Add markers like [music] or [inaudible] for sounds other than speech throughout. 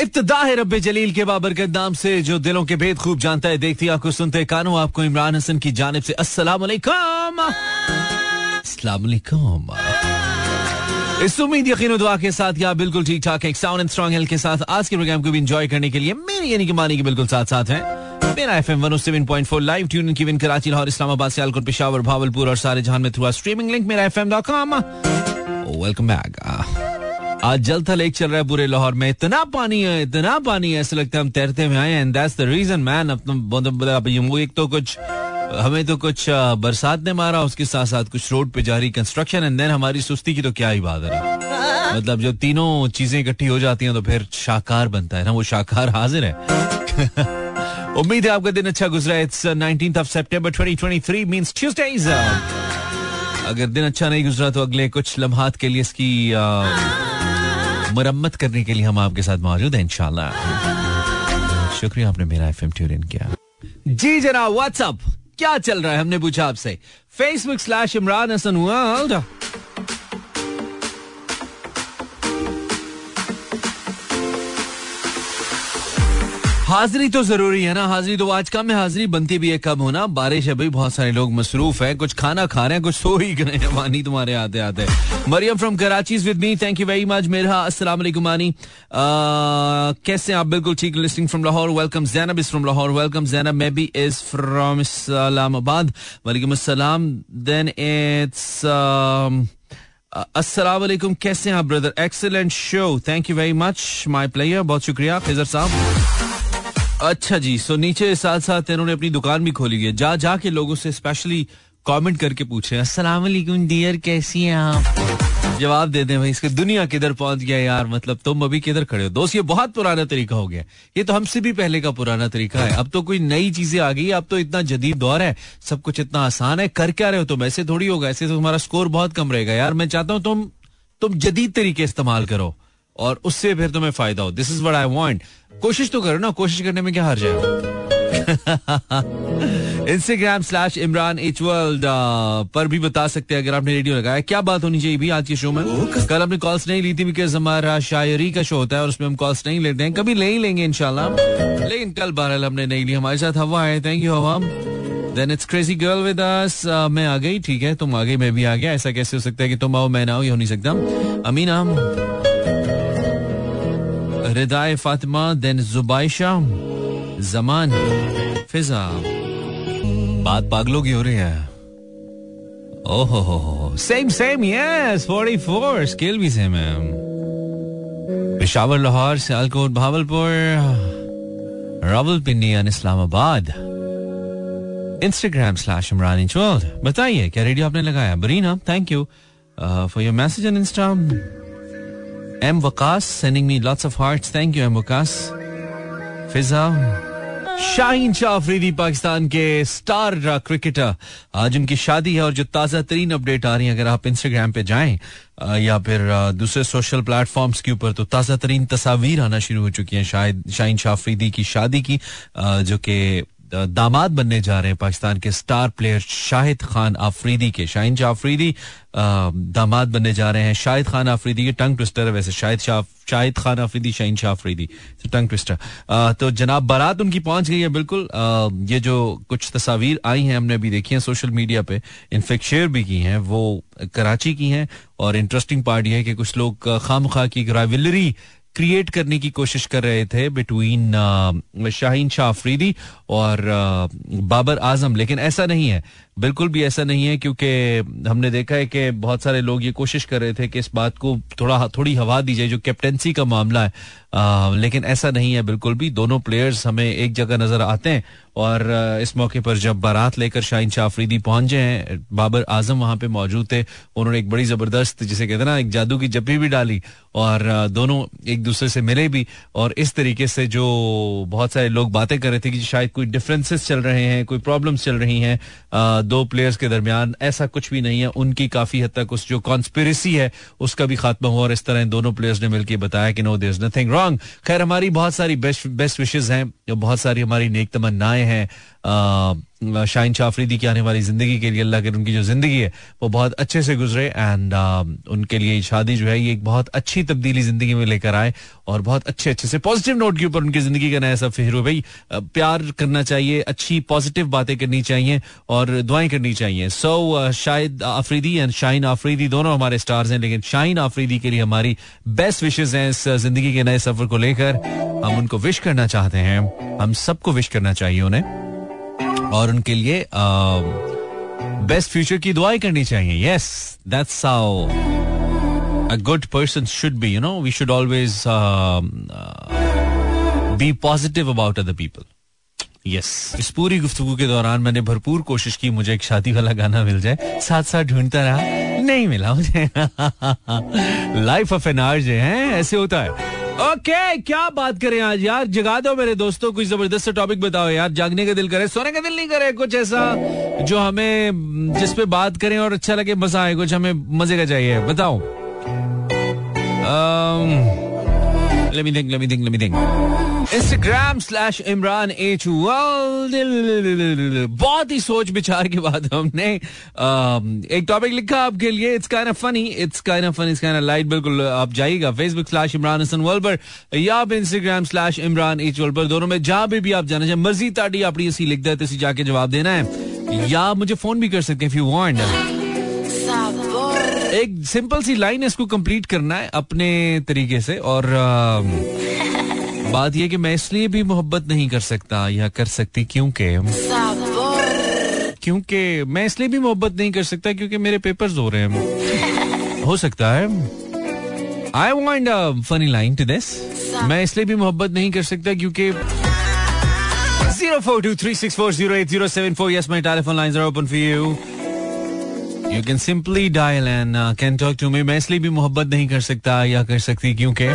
इब्तदा है रब जलील के बाबरकत नाम से, जो दिलों के भेद खूब जानता है। देखती आपको सुनते कानू, आपको इमरान हसन की जानब से अस्सलाम वालेकुम इस उम्मीद यकीन दुआ के साथ या बिल्कुल ठीक ठाक एक साउंड एंड स्ट्रॉन्ग हेल्थ के साथ आज के प्रोग्राम को भी एंजॉय करने के लिए मेरी यानी कि मानी के बिल्कुल साथ साथ है। मेरा F M one seven point four live tune की विन कराची, लाहौर, इस्लामाबाद, सियालकोट, पिशावर, भावलपुर और सारे जहाँ में थ्रू स्ट्रीमिंग लिंक मेरा F M dot com welcome back आज जल था लेक चल रहा है पूरे लाहौर में। इतना पानी है, इतना पानी है, ऐसा लगता है हम तैरते हुए आए and that's the reason man अपना एक तो कुछ, हमें तो कुछ बरसात ने मारा, उसके साथ साथ कुछ रोड पे जारी कंस्ट्रक्शन एंड देन हमारी सुस्ती की तो क्या ही बात है मतलब जब तीनों चीज़ें इकट्ठी हो जाती हैं तो फिर शाकार बनता है ना, वो शाकार हाजिर है। [laughs] उम्मीद है आपका दिन अच्छा गुजरा it's 19th of September 2023 means Tuesdays अगर दिन अच्छा नहीं गुजरा तो अगले कुछ लम्हात के लिए इसकी मुरम्मत करने के लिए हम आपके साथ मौजूद हैं, इंशाल्लाह। शुक्रिया, आपने मेरा एफएम किया। जी जरा व्हाट्सअप क्या चल रहा है? हमने पूछा आपसे। Facebook slash Imran Hasan world हाजिरी तो ज़रूरी है ना, हाजिरी तो आज कम है, हाजिरी बनती भी है कब होना। बारिश है भाई, बहुत सारे लोग मसरूफ है। कुछ खाना खा रहे हैं, कुछ सो ही गए हैं। वानी तुम्हारे आते आते Mariam from Karachi with me thank you very much मेरा, अस्सलाम मानी। कैसे आप? बिल्कुल ठीक listening from Lahore welcome Zainab is from Lahore welcome Zainab maybe is from Islamabad. वालेकुम अस्सलाम देन इट्स अस्सलाम वालेकुम, कैसे हैं आप brother excellent show thank you very much my player बहुत शुक्रिया खिजर साहब। अच्छा जी सो नीचे साथ साथ इन्होंने अपनी दुकान भी खोली है। जा जा के लोगों से स्पेशली कमेंट करके पूछे। अस्सलाम वालेकुम डियर कैसी हैं आप? जवाब दे दें, भाई, इसके दुनिया किधर पहुँच गया यार? मतलब तुम अभी किधर खड़े हो? दोस्त, ये बहुत पुराना तरीका हो गया। ये तो हमसे भी पहले का पुराना तरीका है। अब तो कोई नई चीज़ें आ गई अब तो इतना जदीद दौर है। सब कुछ इतना आसान है। कर क्या रहे हो तुम? ऐसे थोड़ी होगा। ऐसे तो तुम्हारा स्कोर बहुत कम रहेगा। यार, मैं चाहता हूँ तुम तुम जदीद तरीके इस्तेमाल करो। और उससे फिर तुम्हें फ़ायदा हो। This is what I want कोशिश तो करो ना, कोशिश करने में क्या हार जाएगा? Instagram slash Imran H world पर भी बता सकते हैं अगर आपने रेडियो लगाया। क्या बात होनी चाहिए भी आज के शो में? कल हमने कॉल्स नहीं ली थी बिकॉज़ हमारा शायरी का शो होता है और उसमें हम कॉल्स नहीं लेते हैं। कभी ले ही लेंगे इनशाला लेकिन कल बहरहाल हमने नहीं ली। हमारे साथ हवा आए thank you Hawa. Then it's crazy girl with us मैं आ गई। ठीक है, तुम आ गई, मैं भी आ गया। ऐसा कैसे हो सकता है कि तुम आओ, मैं ना आओ ये हो नहीं सकता। अमीना रिदाय फातिमा देन जुबाइशा जमान फिजा बात पागलों की हो रही है। ओहो, हो सेम सेम यस 44 स्केल भी सेम है। Peshawar, Lahore, Sialkot, Bahawalpur, Rawalpindi and Islamabad. Instagram slash Imrani world बताइए, क्या रेडियो आपने लगाया? बरीना thank you for your message on Insta M Waqas sending me lots of hearts thank you M Waqas Fiza Shaheen Shah Afridi Pakistan के star cricketer आज उनकी शादी है और जो ताज़ा तरीन अपडेट आ रही है अगर आप इंस्टाग्राम पे जाएँ या फिर दूसरे सोशल प्लेटफॉर्म्स के ऊपर तो ताज़ा तरीन तस्वीर आना शुरू हो चुकी हैं शायद शाहीन शाह अफरीदी की शादी की जो कि दामाद बनने जा रहे हैं पाकिस्तान के स्टार प्लेयर शाहिद खान आफरीदी के, शाहिन शाह आफरीदी दामाद बनने जा रहे हैं। शाहिद खान आफरीदी के टंग ट्विस्टर है वैसे, शाहिद शाह, शाहिद खान आफरीदी, शाहिन शाह आफरीदी टंग ट्विस्टर। तो जनाब, बारात उनकी पहुँच गई है, बिल्कुल। ये जो कुछ तस्वीर आई हैं, हमने अभी देखी हैं सोशल मीडिया पे इनफेक्ट शेयर भी की हैं, वो कराची की हैं, और इंटरेस्टिंग पार्ट ये है कि कुछ लोग खाम खा की राइवलरी क्रिएट करने की कोशिश कर रहे थे बिटवीन शाहीन शाह अफरीदी और बाबर आज़म, लेकिन ऐसा नहीं है। बिल्कुल भी ऐसा नहीं है क्योंकि हमने देखा है कि बहुत सारे लोग ये कोशिश कर रहे थे कि इस बात को थोड़ा थोड़ी हवा दी जाए जो कैप्टनसी का मामला है। आ, लेकिन ऐसा नहीं है बिल्कुल भी। दोनों प्लेयर्स हमें एक जगह नज़र आते हैं और इस मौके पर जब बारात लेकर शाहिन शाह अफरीदी पहुँचे हैं बाबर आज़म वहाँ पे मौजूद थे उन्होंने एक बड़ी ज़बरदस्त जिसे कहते ना एक जादू की जप्पी भी डाली और दोनों एक दूसरे से मिले भी। और इस तरीके से जो बहुत सारे लोग बातें कर रहे थे कि शायद कोई डिफरेंसेस चल रहे हैं कोई प्रॉब्लम्स चल रही हैं दो प्लेयर्स के दरमियान ऐसा कुछ भी नहीं है। उनकी काफ़ी हद तक उस जो कॉन्स्पिरसी है, उसका भी खात्मा हुआ और इस तरह दोनों प्लेयर्स ने मिलकर बताया कि no there is nothing wrong खैर, हमारी बहुत सारी बेस्ट बेस्ट विशेष हैं बहुत सारी हमारी नेक तमन्नाएँ हैं। शाइन शाफरीदी की आने वाली ज़िंदगी के लिए अल्लाह के उनकी जो ज़िंदगी है वो बहुत अच्छे से गुजरे एंड उनके लिए शादी जो है ये एक बहुत अच्छी तब्दीली ज़िंदगी में लेकर आए और बहुत अच्छे अच्छे से पॉजिटिव नोट के ऊपर उनकी ज़िंदगी का नया सब फिर भाई प्यार करना चाहिए अच्छी पॉजिटिव बातें करनी चाहिए और दुआएँ करनी चाहिए। सो so, शायद आफरीदी एंड शाइन आफरीदी दोनों हमारे स्टार्स हैं लेकिन शाइन आफरीदी के लिए हमारी बेस्ट विशेष हैं इस ज़िंदगी के नए सफ़र को लेकर। हम उनको विश करना चाहते हैं। हम सबको विश करना चाहिए उन्हें। और उनके लिए बेस्ट फ्यूचर की दुआई करनी चाहिए। Yes that's how a good person should be you know we should always be positive about other people yes इस पूरी गुफ्तगु के दौरान मैंने भरपूर कोशिश की, मुझे एक शादी वाला गाना मिल जाए। साथ साथ ढूंढता रहा, नहीं मिला मुझे। Life of N R J है? ऐसे होता है। ओके क्या बात करें आज यार? जगा दो मेरे दोस्तों कुछ ज़बरदस्त टॉपिक बताओ यार। जागने का दिल करे, सोने का दिल नहीं करे, कुछ ऐसा जो हमें, जिस पे बात करें और अच्छा लगे, मज़ा आए, कुछ हमें, मज़े का चाहिए, बताओ। Let me think, let me think, let me think. Instagram slash Imran H बहुत ही सोच विचार के बाद हमने एक टॉपिक लिखा आपके लिए. It's kind of funny it's kind of funny it's kind of light बिल्कुल आप जाइएगा Facebook slash Imran Hasan world पर या आप Instagram slash Imran H world पर. दोनों में जहाँ भी, भी आप जाना चाहें मर्ज़ी ताड़ी ऐसी लिख दे तो जाके जवाब देना है. या मुझे फ़ोन भी कर सकते हैं इफ़ यू वांट एक सिंपल सी लाइन इसको कंप्लीट करना है अपने तरीके से और बात यह कि मैं इसलिए भी मोहब्बत नहीं कर सकता या कर सकती क्योंकि क्योंकि मैं इसलिए भी मोहब्बत नहीं कर सकता क्योंकि मेरे पेपर्स हो रहे हैं। हो सकता है। I want funny line to this मैं इसलिए भी मोहब्बत नहीं कर सकता क्योंकि zero four two three six four zero eight zero seven four yes my telephone line open for you you can simply dial and can talk to me मैं इसलिए भी मोहब्बत नहीं कर सकता या कर सकती, क्योंकि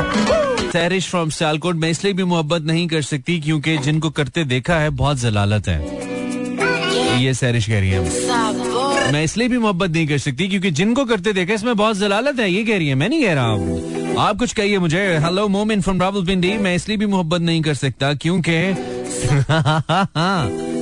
सैरिश फ्रॉम सियालकोट मैं इसलिए भी मोहब्बत नहीं कर सकती क्योंकि जिनको करते देखा है, बहुत जलालत है। ये सैरिश कह रही है। मैं इसलिए भी मोहब्बत नहीं कर सकती क्योंकि जिनको करते देखा इसमें बहुत जलालत है। ये कह रही है, मैं नहीं कह रहा हूँ। आप कुछ कहिए मुझे। हेलो मोमिन फ्रॉम रावलपिंडी मैं इसलिए भी मोहब्बत नहीं कर सकता क्योंकि [laughs]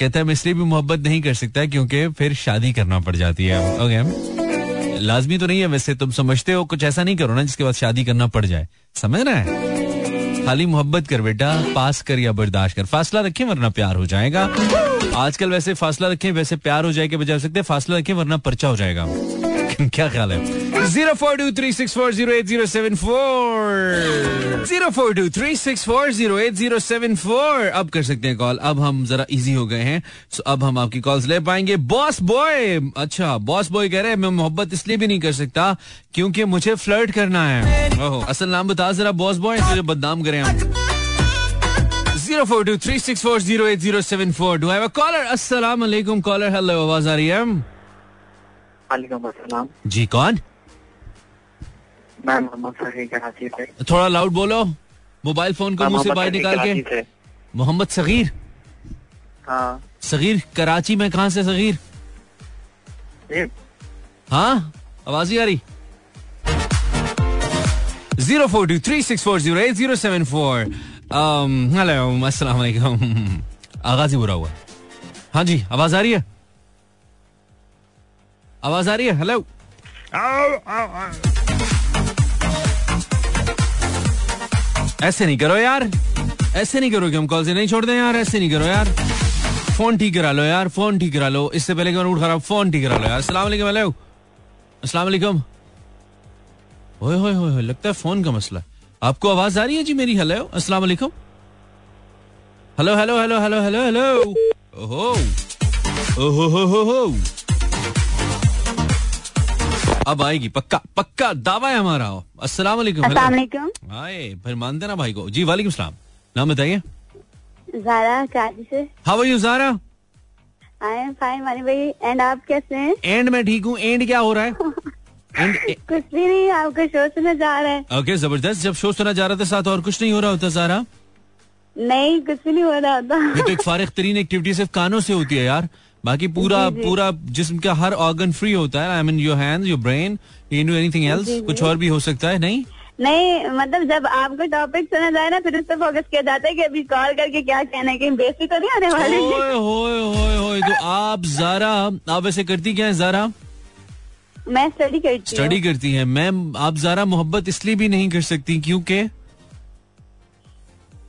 कहता है, मैं इसलिए भी मोहब्बत नहीं कर सकता क्योंकि फिर शादी करना पड़ जाती है। ओके लाजमी तो नहीं है वैसे, तुम समझते हो, कुछ ऐसा नहीं करो ना जिसके बाद शादी करना पड़ जाए। समझ रहा है? खाली मोहब्बत कर बेटा, पास कर या बर्दाश्त कर। फासला रखें वरना प्यार हो जाएगा। आजकल वैसे फासला रखें, वैसे प्यार हो जाएगा बजाय सकते फासला रखें वरना पर्चा हो जाएगा। क्या ख्याल है zero four two three six four zero eight zero seven four zero four two three six four zero eight zero seven four अब कर सकते हैं कॉल अब हम जरा इजी हो गए हैं. सो अब हम आपकी कॉल्स ले पाएँगे. बॉस बॉय अच्छा बॉस बॉय कह रहे हैं, मैं मोहब्बत इसलिए भी नहीं कर सकता क्योंकि मुझे फ्लर्ट करना है. ओहो, असल नाम बता जरा बॉस बॉय जो बदनाम करें हम. Zero four two three six four zero eight zero seven four do have caller वालेकुम कॉलर हेलो आवाज़ आ रही है? जी कौन? मैं मोहम्मद सगीर कराची से थोड़ा लाउड बोलो। मोबाइल फ़ोन को मुँह से बाहर निकाल के। मोहम्मद सगीर? हाँ। सगीर कराची में कहा से सगीर? हाँ आवाज़ ही आ रही। Zero four two three six four zero eight zero seven four. Hello अस्सलाम आगाज़ ही बुरा हुआ। हाँ जी आवाज़ आ रही है? आवाज़ आ रही है? हेलो ऐसे नहीं करो यार। ऐसे नहीं करो कि हम कॉल से नहीं छोड़ दें यार। ऐसे नहीं करो यार। फ़ोन ठीक करा लो यार। फ़ोन ठीक करा लो। इससे पहले कि उठा रहा फ़ोन ठीक करा लो यार। अस्सलाम वालेकुम हेलो अस्सलाम वालेकुम ओए होए होए लगता है फ़ोन का मसला आपको आवाज़ आ रही है जी मेरी? हेलो अस्सलाम वालेकुम hello hello hello hello hello hello ओहो। ओहो हो हो हो अब आएगी पक्का पक्का दावा है हमारा। अस्सलाम वालेकुम हाय फिर मानते ना भाई को। जी वालेकुम सलाम। नाम बताइए। जारा कराची से। How are you Zara? I am fine Mani भाई। एंड आप कैसे हैं? एंड में ठीक हूँ। एंड क्या हो रहा है? एंड [laughs] कुछ भी नहीं आपका शो सुना जा रहा है। ओके okay, ज़बरदस्त। जब शो सुना जा रहा था साथ और कुछ नहीं हो रहा होता सारा नहीं कुछ भी नहीं हो रहा होता। ये तो एक फारिग तरीन एक्टिविटी सिर्फ़ कानों से होती है यार। बाकी पूरा जी, जी. पूरा जिसम का हर ऑर्गन फ्री होता है I mean your hand your brain you do anything else कुछ और भी हो सकता है? नहीं? नहीं मतलब जब आपको टॉपिक सुना जाए ना फिर उस पर फोकस किया जाता है कि अभी कॉल करके क्या कहना है कहीं बेइज्जती तो नहीं आने वाली? ओए होए होए होए तो आप जारा आप ऐसे करती क्या है जारा? मैं स्टडी करती हूँ। स्टडी करती हैं। मैम आप जारा मोहब्बत इसलिए भी नहीं कर सकती क्योंकि?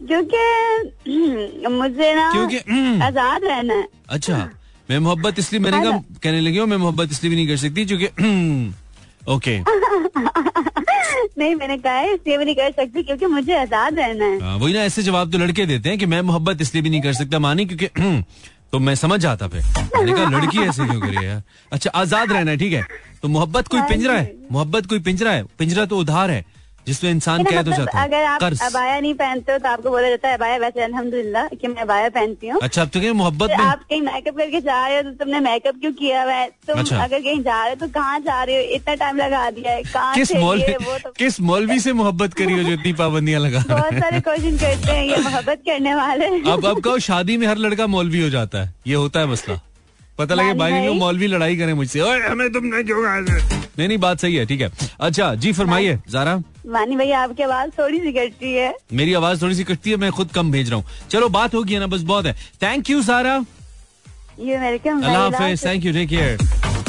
क्योंकि [clears throat] मुझे ना क्योंकि [clears throat] आज़ाद रहना है। अच्छा। मैं मोहब्बत इसलिए मैंने कहा कहने लगी हूँ मैं मोहब्बत इसलिए भी नहीं कर सकती क्योंकि [clears throat] ओके. [laughs] नहीं मैंने कहा है इसलिए भी नहीं कर सकती क्योंकि मुझे आज़ाद रहना है। हाँ, वही ना ऐसे जवाब तो लड़के देते हैं कि मैं मोहब्बत इसलिए भी नहीं कर सकता मानी क्योंकि [clears throat] तो मैं समझ जाता फिर। मैंने कहा लड़की ऐसे क्यों करे यार? अच्छा आज़ाद रहना है ठीक है? तो मोहब्बत कोई पिंजरा है? मोहब्बत कोई पिंजरा है? पिंजरा तो उधार है। जिसमें इंसान कैद हो मतलब जाता अगर आप कर्ज। अबाया नहीं पहनते हो तो आपको बोला जाता है अबाया वैसे अल्हम्दुलिल्लाह कि मैं अबाया पहनती हूँ। अच्छा तो क्या मोहब्बत में आप कहीं मेकअप करके जा रहे हो तो तुमने मेकअप क्यों किया हुआ है? तुम अच्छा। अगर कहीं जा रहे हो तो कहाँ जा रहे हो? इतना टाइम लगा दिया है कहाँ किस थे मौल ये, वो तो किस मौलवी से मोहब्बत करी हो जो इतनी पाबंदियाँ लगा बहुत सारे क्वेश्चन करते हैं ये मोहब्बत करने वाले। अब अब कहो शादी में हर लड़का मौलवी हो जाता है। ये होता है मसला। पता लगे भाई भाई। को मौलवी लड़ाई करे मुझसे। ओए हमें तुमने क्यों नहीं नहीं बात सही है ठीक है। अच्छा जी फरमाइए जारा। मानी भैया आपकी आवाज़ थोड़ी सी कटती है। मेरी आवाज़ थोड़ी सी कटती है मैं खुद कम भेज रहा हूँ। चलो बात होगी ना बस बहुत है। थैंक यू सारा ये मेरे क्या अल्लाह हाफिज थैंक यू टेक केयर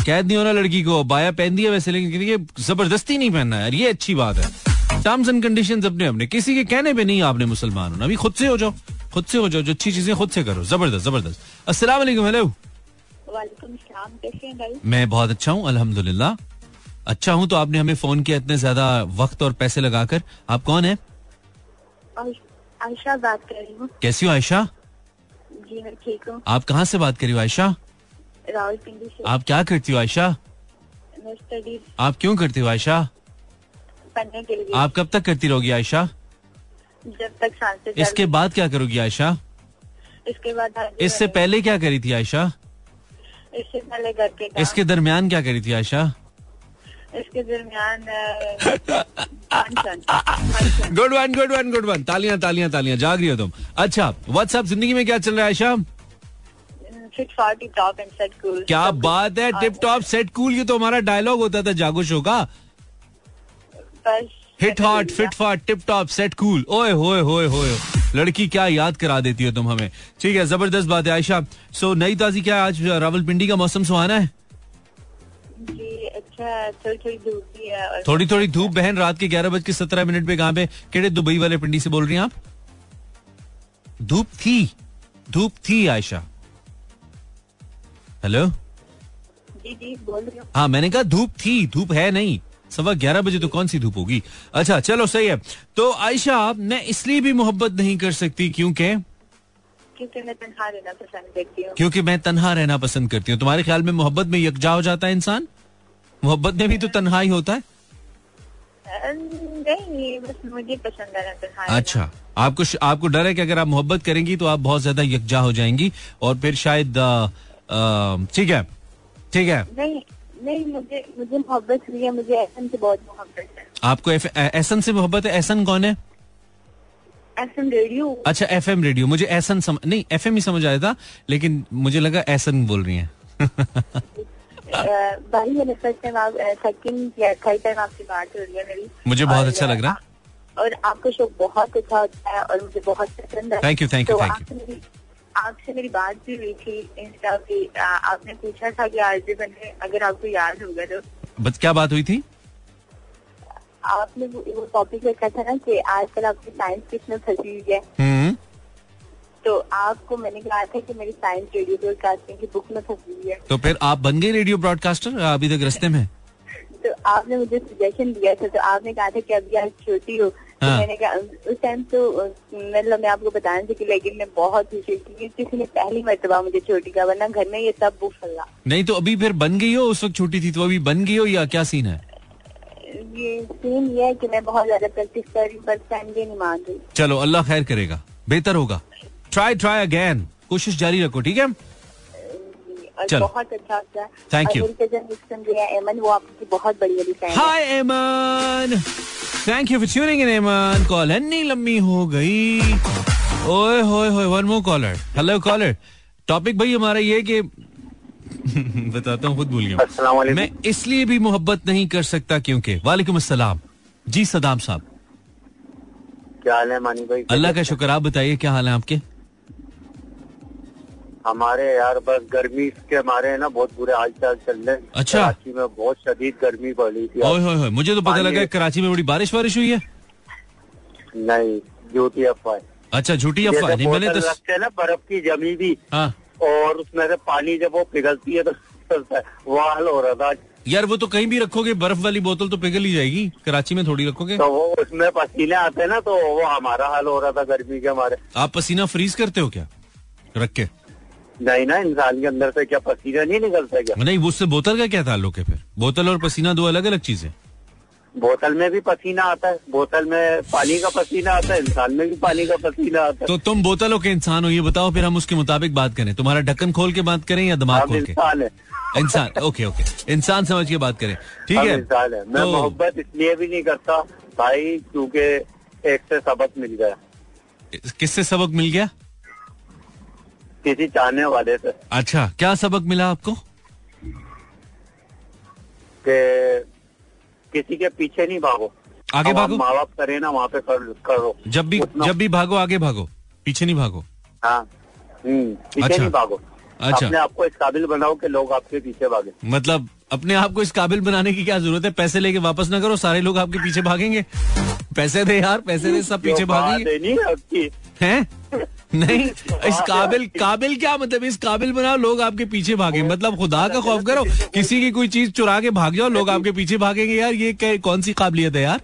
कैद नहीं होना लड़की को बाया पहन दिया वैसे लेकिन ये ज़बरदस्ती नहीं पहनना है। यार ये अच्छी बात है। टर्म्स एंड कंडीशन अपने अपने। किसी के कहने पे नहीं आपने मुसलमान होना। अभी खुद से हो जाओ खुद से हो जाओ जो अच्छी चीज़ें खुद से करो। ज़बरदस्त ज़बरदस्त। वालेकुम हेलो वालेकुम सलाम कैसे हैं भाई? मैं बहुत अच्छा हूँ अल्हम्दुलिल्लाह। अच्छा हूँ तो आपने हमें फ़ोन किया इतने ज़्यादा वक्त और पैसे लगाकर। आप कौन है? आयशा बात कर रही हूँ। कैसी हो आयशा? जी मैं ठीक हूँ। आप कहाँ से बात करी हो आयशा? रावलपिंडी से। आप क्या करती हो आयशा? मैं स्टडी आप क्यों करती हो आयशा? पढ़ने के लिए। आप कब तक करती रहोगी आयशा? जब तक साँसें इसके बाद क्या करोगी आयशा? इसके बाद इससे पहले क्या करी थी आयशा? इससे पहले घर के इसके दरमियान क्या करी थी आयशा? इसके दरमियान good one good one good one तालियाँ तालियाँ तालियाँ। जाग रही हो तुम। अच्छा व्हाट्सएप ज़िंदगी में क्या चल रहा है Ayesha? Fit forty top and set cool क्या बात है टिप टॉप सेट कूल ये तो हमारा डायलॉग होता था जागो शो का। बस hit hot fit fat tip top set cool ओए होए होए होए लड़की क्या याद करा देती हो तुम हमें? ठीक है ज़बरदस्त बात है आयशा। सो नई ताजी क्या है? आज रावलपिंडी का मौसम सुहाना है? अच्छा थोड़ी थोड़ी धूप भी और थोड़ी थोड़ी धूप बहन रात के ग्यारह बज के सत्रह मिनट पे कहाँ पे? केड़े दुबई वाले पिंडी से बोल रही हैं आप? धूप थी धूप थी आयशा। हेलो जी जी बोल रही हूँ। हाँ मैंने कहा धूप थी धूप है नहीं। सवा ग्यारह बजे तो कौन सी धूप होगी? अच्छा चलो सही है। तो आयशा मैं इसलिए भी मोहब्बत नहीं कर सकती क्योंकि? क्योंकि मैं तनखा रहना पसंद करती हूँ। क्योंकि मैं तन्हा रहना पसंद करती हूँ। तुम्हारे ख्याल में मोहब्बत में यकजा हो जाता है इंसान? मोहब्बत में भी तो तन्हाई होता है? नहीं बस मुझे पसंद है अच्छा आपको आपको डर है कि अगर आप मोहब्बत करेंगी तो आप बहुत ज़्यादा यकजा हो जाएँगी और फिर शायद ठीक है ठीक है। नहीं नहीं मुझे मुझे मोहब्बत हुई है मुझे एहसन से बहुत मोहब्बत है। आपको एहसन से मोहब्बत है? एहसन कौन है? एहसन रेडियो। अच्छा एफ़ एम रेडियो। मुझे एहसन सम, नहीं एफ़ एम ही समझ आया था लेकिन मुझे लगा एहसन बोल रही हैं। [laughs] भाई मैंने फ़र्स्ट टाइम आप सेकंड या थर्ड टाइम आपसे बात हो रही है मेरी। मुझे बहुत अच्छा लग रहा। है और आपका शो बहुत अच्छा होता है और मुझे बहुत पसंद है। You, thank you, तो thank you. आपसे मेरी बात भी हुई थी इंस्टा पे आपने पूछा था कि आरजे बने अगर आपको याद होगा तो। बस क्या बात हुई थी? आपने वो टॉपिक रखा था ना कि आजकल आपकी साइंस किसमें फंसी हुई है। हम्म। तो आपको मैंने कहा था कि मेरी साइंस रेडियो ब्रॉडकास्टिंग की बुक में फंसी हुई है। तो फिर आप बन गए रेडियो ब्रॉडकास्टर अभी तक रस्ते में? तो आपने मुझे सजेशन दिया था तो आपने कहा था कि अभी आप छोटी हो तो हाँ। मैंने कहा उस टाइम तो मतलब मैं आपको बता नहीं लेकिन मैं बहुत खुश क्योंकि किसी ने पहली मरतबा मुझे छोटी का वरना घर में ये सब नहीं तो अभी फिर बन गई हो उस वक्त छोटी थी तो अभी बन गई हो या क्या सीन है? ये सीन ये है कि मैं बहुत ज़्यादा प्रैक्टिस कर रही हूँ पर फैमिली नहीं मान रही। चलो अल्लाह खैर करेगा बेहतर होगा। ट्राई ट्राई अगेन कोशिश जारी रखो ठीक है? चलो। बहुत अच्छा रही है। एमन वो आपकी बहुत बड़ी hi Aiman thank you for tuning in Aiman call इतनी लंबी हो गई ओए होए होए one more caller hello caller topic भाई हमारा ये कि बताता हूँ खुद भूल गया अस्सलाम वालेकुम। मैं इसलिए भी मोहब्बत नहीं कर सकता क्योंकि वालेकुम अस्सलाम जी सदाम साहब क्या हाल है मानी भाई? अल्लाह का शुक्र आप बताइए क्या हाल है आपके? हमारे यार बस गर्मी के हमारे है ना बहुत बुरे हाल चाल चल रहे। अच्छा। कराची में बहुत शदीद गर्मी पड़ी थी। ओए होए होए मुझे तो पता लगा कराची में बड़ी बारिश वारिश हुई है। नहीं झूठी अफवाह अच्छा झूठी अफवाह नहीं मैंने तो रखते हैं ना बर्फ़ की जमी भी। हाँ। और उसमें से पानी जब वो पिघलती है तो चलता है। हो रहा था यार वो तो कहीं भी रखोगे बर्फ़ वाली बोतल तो पिघल ही जाएगी। कराची में थोड़ी रखोगे। तो वो उसमें पसीने आते हैं ना तो वो हमारा हाल हो रहा था गर्मी के हमारे आप पसीना फ्रीज करते हो क्या? रख के। नहीं ना इंसान के अंदर से क्या पसीना नहीं निकलता क्या? नहीं उससे बोतल का क्या ताल्लुक है फिर? बोतल और पसीना दो अलग अलग चीज़ें। बोतल में भी पसीना आता है बोतल में पानी का पसीना आता है इंसान में भी पानी का पसीना आता है। तो तुम बोतलों के इंसान हो ये बताओ फिर हम उसके मुताबिक बात करें। तुम्हारा ढक्कन खोल के बात करें या दिमाग खोल के? इंसान है। इंसान ओके ओके। इंसान समझ के बात करें। ठीक है? इंसान है। मैं तो मोहब्बत इसलिए भी नहीं करता भाई क्योंकि एक से सबक मिल गया। किससे सबक मिल गया? किसी चाहने वाले से। अच्छा क्या सबक मिला आपको? कि किसी के पीछे नहीं भागो। आगे भागो? माँ बाप करे ना वहाँ पे कर, करो। जब भी जब भी भागो आगे भागो। पीछे नहीं भागो। हाँ। हम्म, पीछे अच्छा। नहीं भागो। अच्छा। अपने आपको इस काबिल बनाओ कि लोग आपके पीछे भागे। मतलब अपने आप को इस काबिल बनाने की क्या ज़रूरत है? पैसे लेके वापस ना करो सारे लोग आपके पीछे भागेंगे। पैसे दे यार पैसे दे सब पीछे भागेंगे। है नहीं हैं? नहीं [laughs] इस काबिल काबिल क्या मतलब? इस काबिल बनाओ लोग आपके पीछे भागे मतलब खुदा का खौफ करो किसी की कोई चीज़ चुरा के भाग जाओ लोग आपके पीछे भागेंगे। यार ये कौन सी काबिलियत है यार?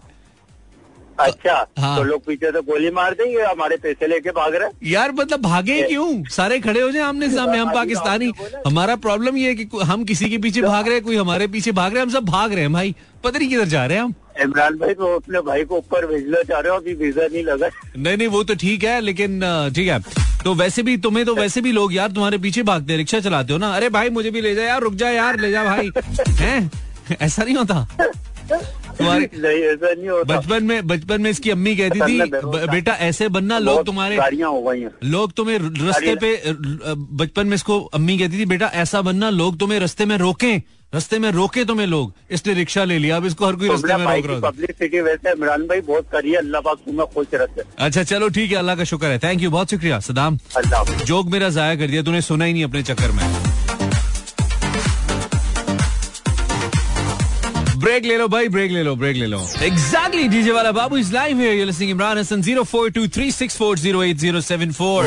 अच्छा हाँ। तो लोग पीछे से गोली मार देंगे हमारे पैसे लेके भाग रहे यार मतलब भागे क्यों? सारे खड़े हो जाए आमने सामने हम पाकिस्तानी। हमारा प्रॉब्लम ये है कि हम किसी के पीछे भाग रहे हैं कोई हमारे पीछे भाग रहे हैं हम सब भाग रहे हैं भाई। पता नहीं किधर जा रहे हैं हम। इमरान भाई तो अपने भाई को ऊपर भेजना चाह रहे हो अभी वीज़ा नहीं लगा नहीं नहीं वो तो ठीक है लेकिन ठीक है। तो वैसे भी तुम्हें तो वैसे भी लोग यार तुम्हारे पीछे भागते हैं रिक्शा चलाते हो ना। अरे भाई मुझे भी ले जा यार रुक जा यार ले जा भाई। [laughs] हैं? ऐसा नहीं होता? तुम्हारे [laughs] नहीं ऐसा नहीं होता। बचपन में बचपन में इसकी अम्मी कहती थी बेटा ऐसे बनना लोग तुम्हारे लोग तुम्हें रस्ते पे बचपन में इसको अम्मी कहती थी बेटा ऐसा बनना लोग तुम्हें रस्ते में रोकें रस्ते में रोके तुम्हें लोग इसलिए रिक्शा ले लिया अब इसको हर कोई रास्ते तुमने में रोक रहा पब्लिसिटी वैसे इमरान भाई बहुत करी है अल्लाह पाक तुम्हें खुश रखे। अच्छा चलो ठीक है अल्लाह का शुक्र है। थैंक यू बहुत शुक्रिया सदाम अल्लाह। जोक मेरा जाया कर दिया तूने सुना ही नहीं अपने चक्कर में। ब्रेक ले लो भाई ब्रेक ले लो ब्रेक ले लो। एग्जैक्टली डीजे वाला बाबू is live here you listening Imran Hasan 0423640807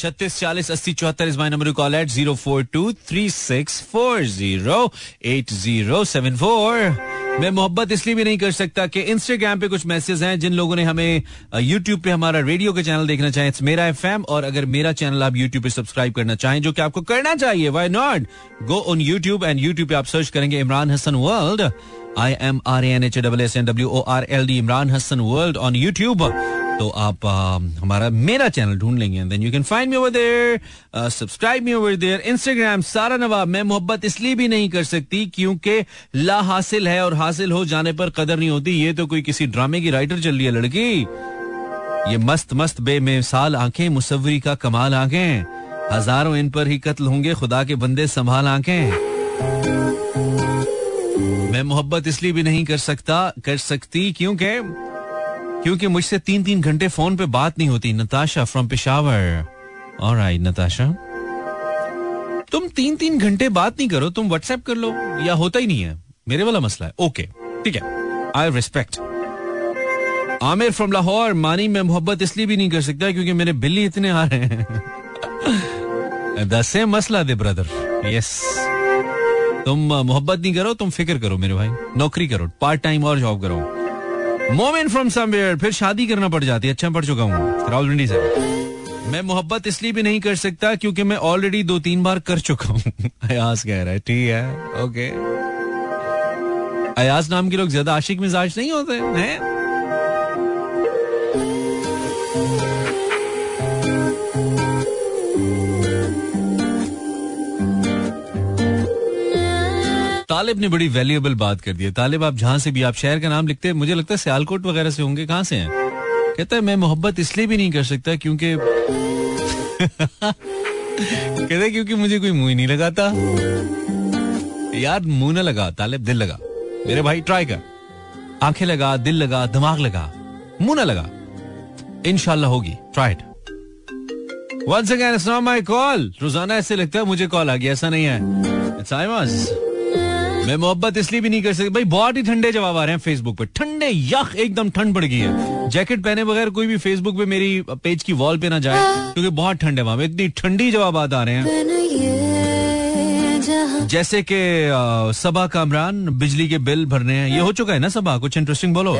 छत्तीस चालीस अस्सी चौहत्तर is my number call at zero four two three six four zero eight zero seven four मैं मोहब्बत इसलिए भी नहीं कर सकता कि इंस्टाग्राम पे कुछ मैसेज हैं जिन लोगों ने हमें यूट्यूब पे हमारा रेडियो का चैनल देखना चाहे। मेरा एफएम और अगर मेरा चैनल आप यूट्यूब पे सब्सक्राइब करना चाहें, जो कि आपको करना चाहिए why not go on YouTube and YouTube पे आप सर्च करेंगे Imran Hasan world I M R N H double S N W O R L D Imran Hasan world on YouTube तो आप आ, हमारा मेरा चैनल ढूंढ लेंगे then you can find me over there subscribe me over there Instagram Sara Nawab. मैं मोहब्बत इसलिए भी नहीं कर सकती क्योंकि ला हासिल है और हासिल हो जाने पर कदर नहीं होती। ये तो कोई किसी ड्रामे की राइटर चल रही है लड़की। ये मस्त मस्त बेमिसाल आँखें मुसवरी का कमाल आँखें। हज़ारों इन पर ही कत्ल होंगे खुदा के बंदे संभाल आँखें। मैं मोहब्बत इसलिए भी नहीं कर सकता, कर सकती क्योंकि क्योंकि मुझसे तीन तीन घंटे फ़ोन पे बात नहीं होती। नताशा फ्रॉम पेशावर आई नताशा। तुम तीन तीन घंटे बात नहीं करो, तुम व्हाट्सएप कर लो, या होता ही नहीं है। मेरे वाला मसला है। ओके ठीक है। I respect Aamir from Lahore, Maani मैं मोहब्बत इसलिए भी नहीं कर सकता क्योंकि मेरे बिल्ली इतने आ रहे हैं। [laughs] द सेम मसला दे ब्रदर यस तुम मोहब्बत नहीं करो, तुम फ़िक्र करो मेरे भाई। नौकरी करो पार्ट टाइम और जॉब करो। मोमेन फ्रॉम समवेयर फिर शादी करना पड़ जाती है अच्छा पढ़ चुका हूँ। रावलपिंडी से मैं मोहब्बत इसलिए भी नहीं कर सकता क्योंकि मैं ऑलरेडी दो तीन बार कर चुका हूँ। [laughs] अयास कह रहा है, ठीक है ओके अयास नाम के लोग ज़्यादा आशिक मिजाज नहीं होते, हैं? तालिब ने बड़ी वैल्यूएबल बात कर दी है। तालिब, आप जहाँ से भी, आप शहर का नाम लिखते हैं, मुझे लगता है सियालकोट वगैरह से होंगे। कहाँ से हैं? कहता है, मैं मोहब्बत इसलिए भी नहीं कर सकता क्योंकि [laughs] कहते क्योंकि मुझे कोई मुँह नहीं लगाता। यार, मुँह ना लगा, तालिब, दिल लगा। मेरे भाई ट्राई कर। आँखें लगा, दिल लगा, दिमाग लगा, मुँह ना लगा। इनशाला होगी। Tried once again my call रोज़ाना ऐसे लगता है, मुझे कॉल आ गया, ऐसा नहीं है। इट्स आईवाज मैं मोहब्बत इसलिए भी नहीं कर सकती। भाई बहुत ही ठंडे जवाब आ रहे हैं फेसबुक पे। ठंडे यख एकदम ठंड पड़ गई है। जैकेट पहने बगैर कोई भी फेसबुक पे मेरी पेज की वॉल पे ना जाए क्योंकि बहुत ठंड है वहाँ पे। इतनी ठंडी जवाब आ रहे हैं। जैसे कि सबा कामरान बिजली के बिल भरने हैं। ये हो चुका है ना सबा? कुछ इंटरेस्टिंग बोलो।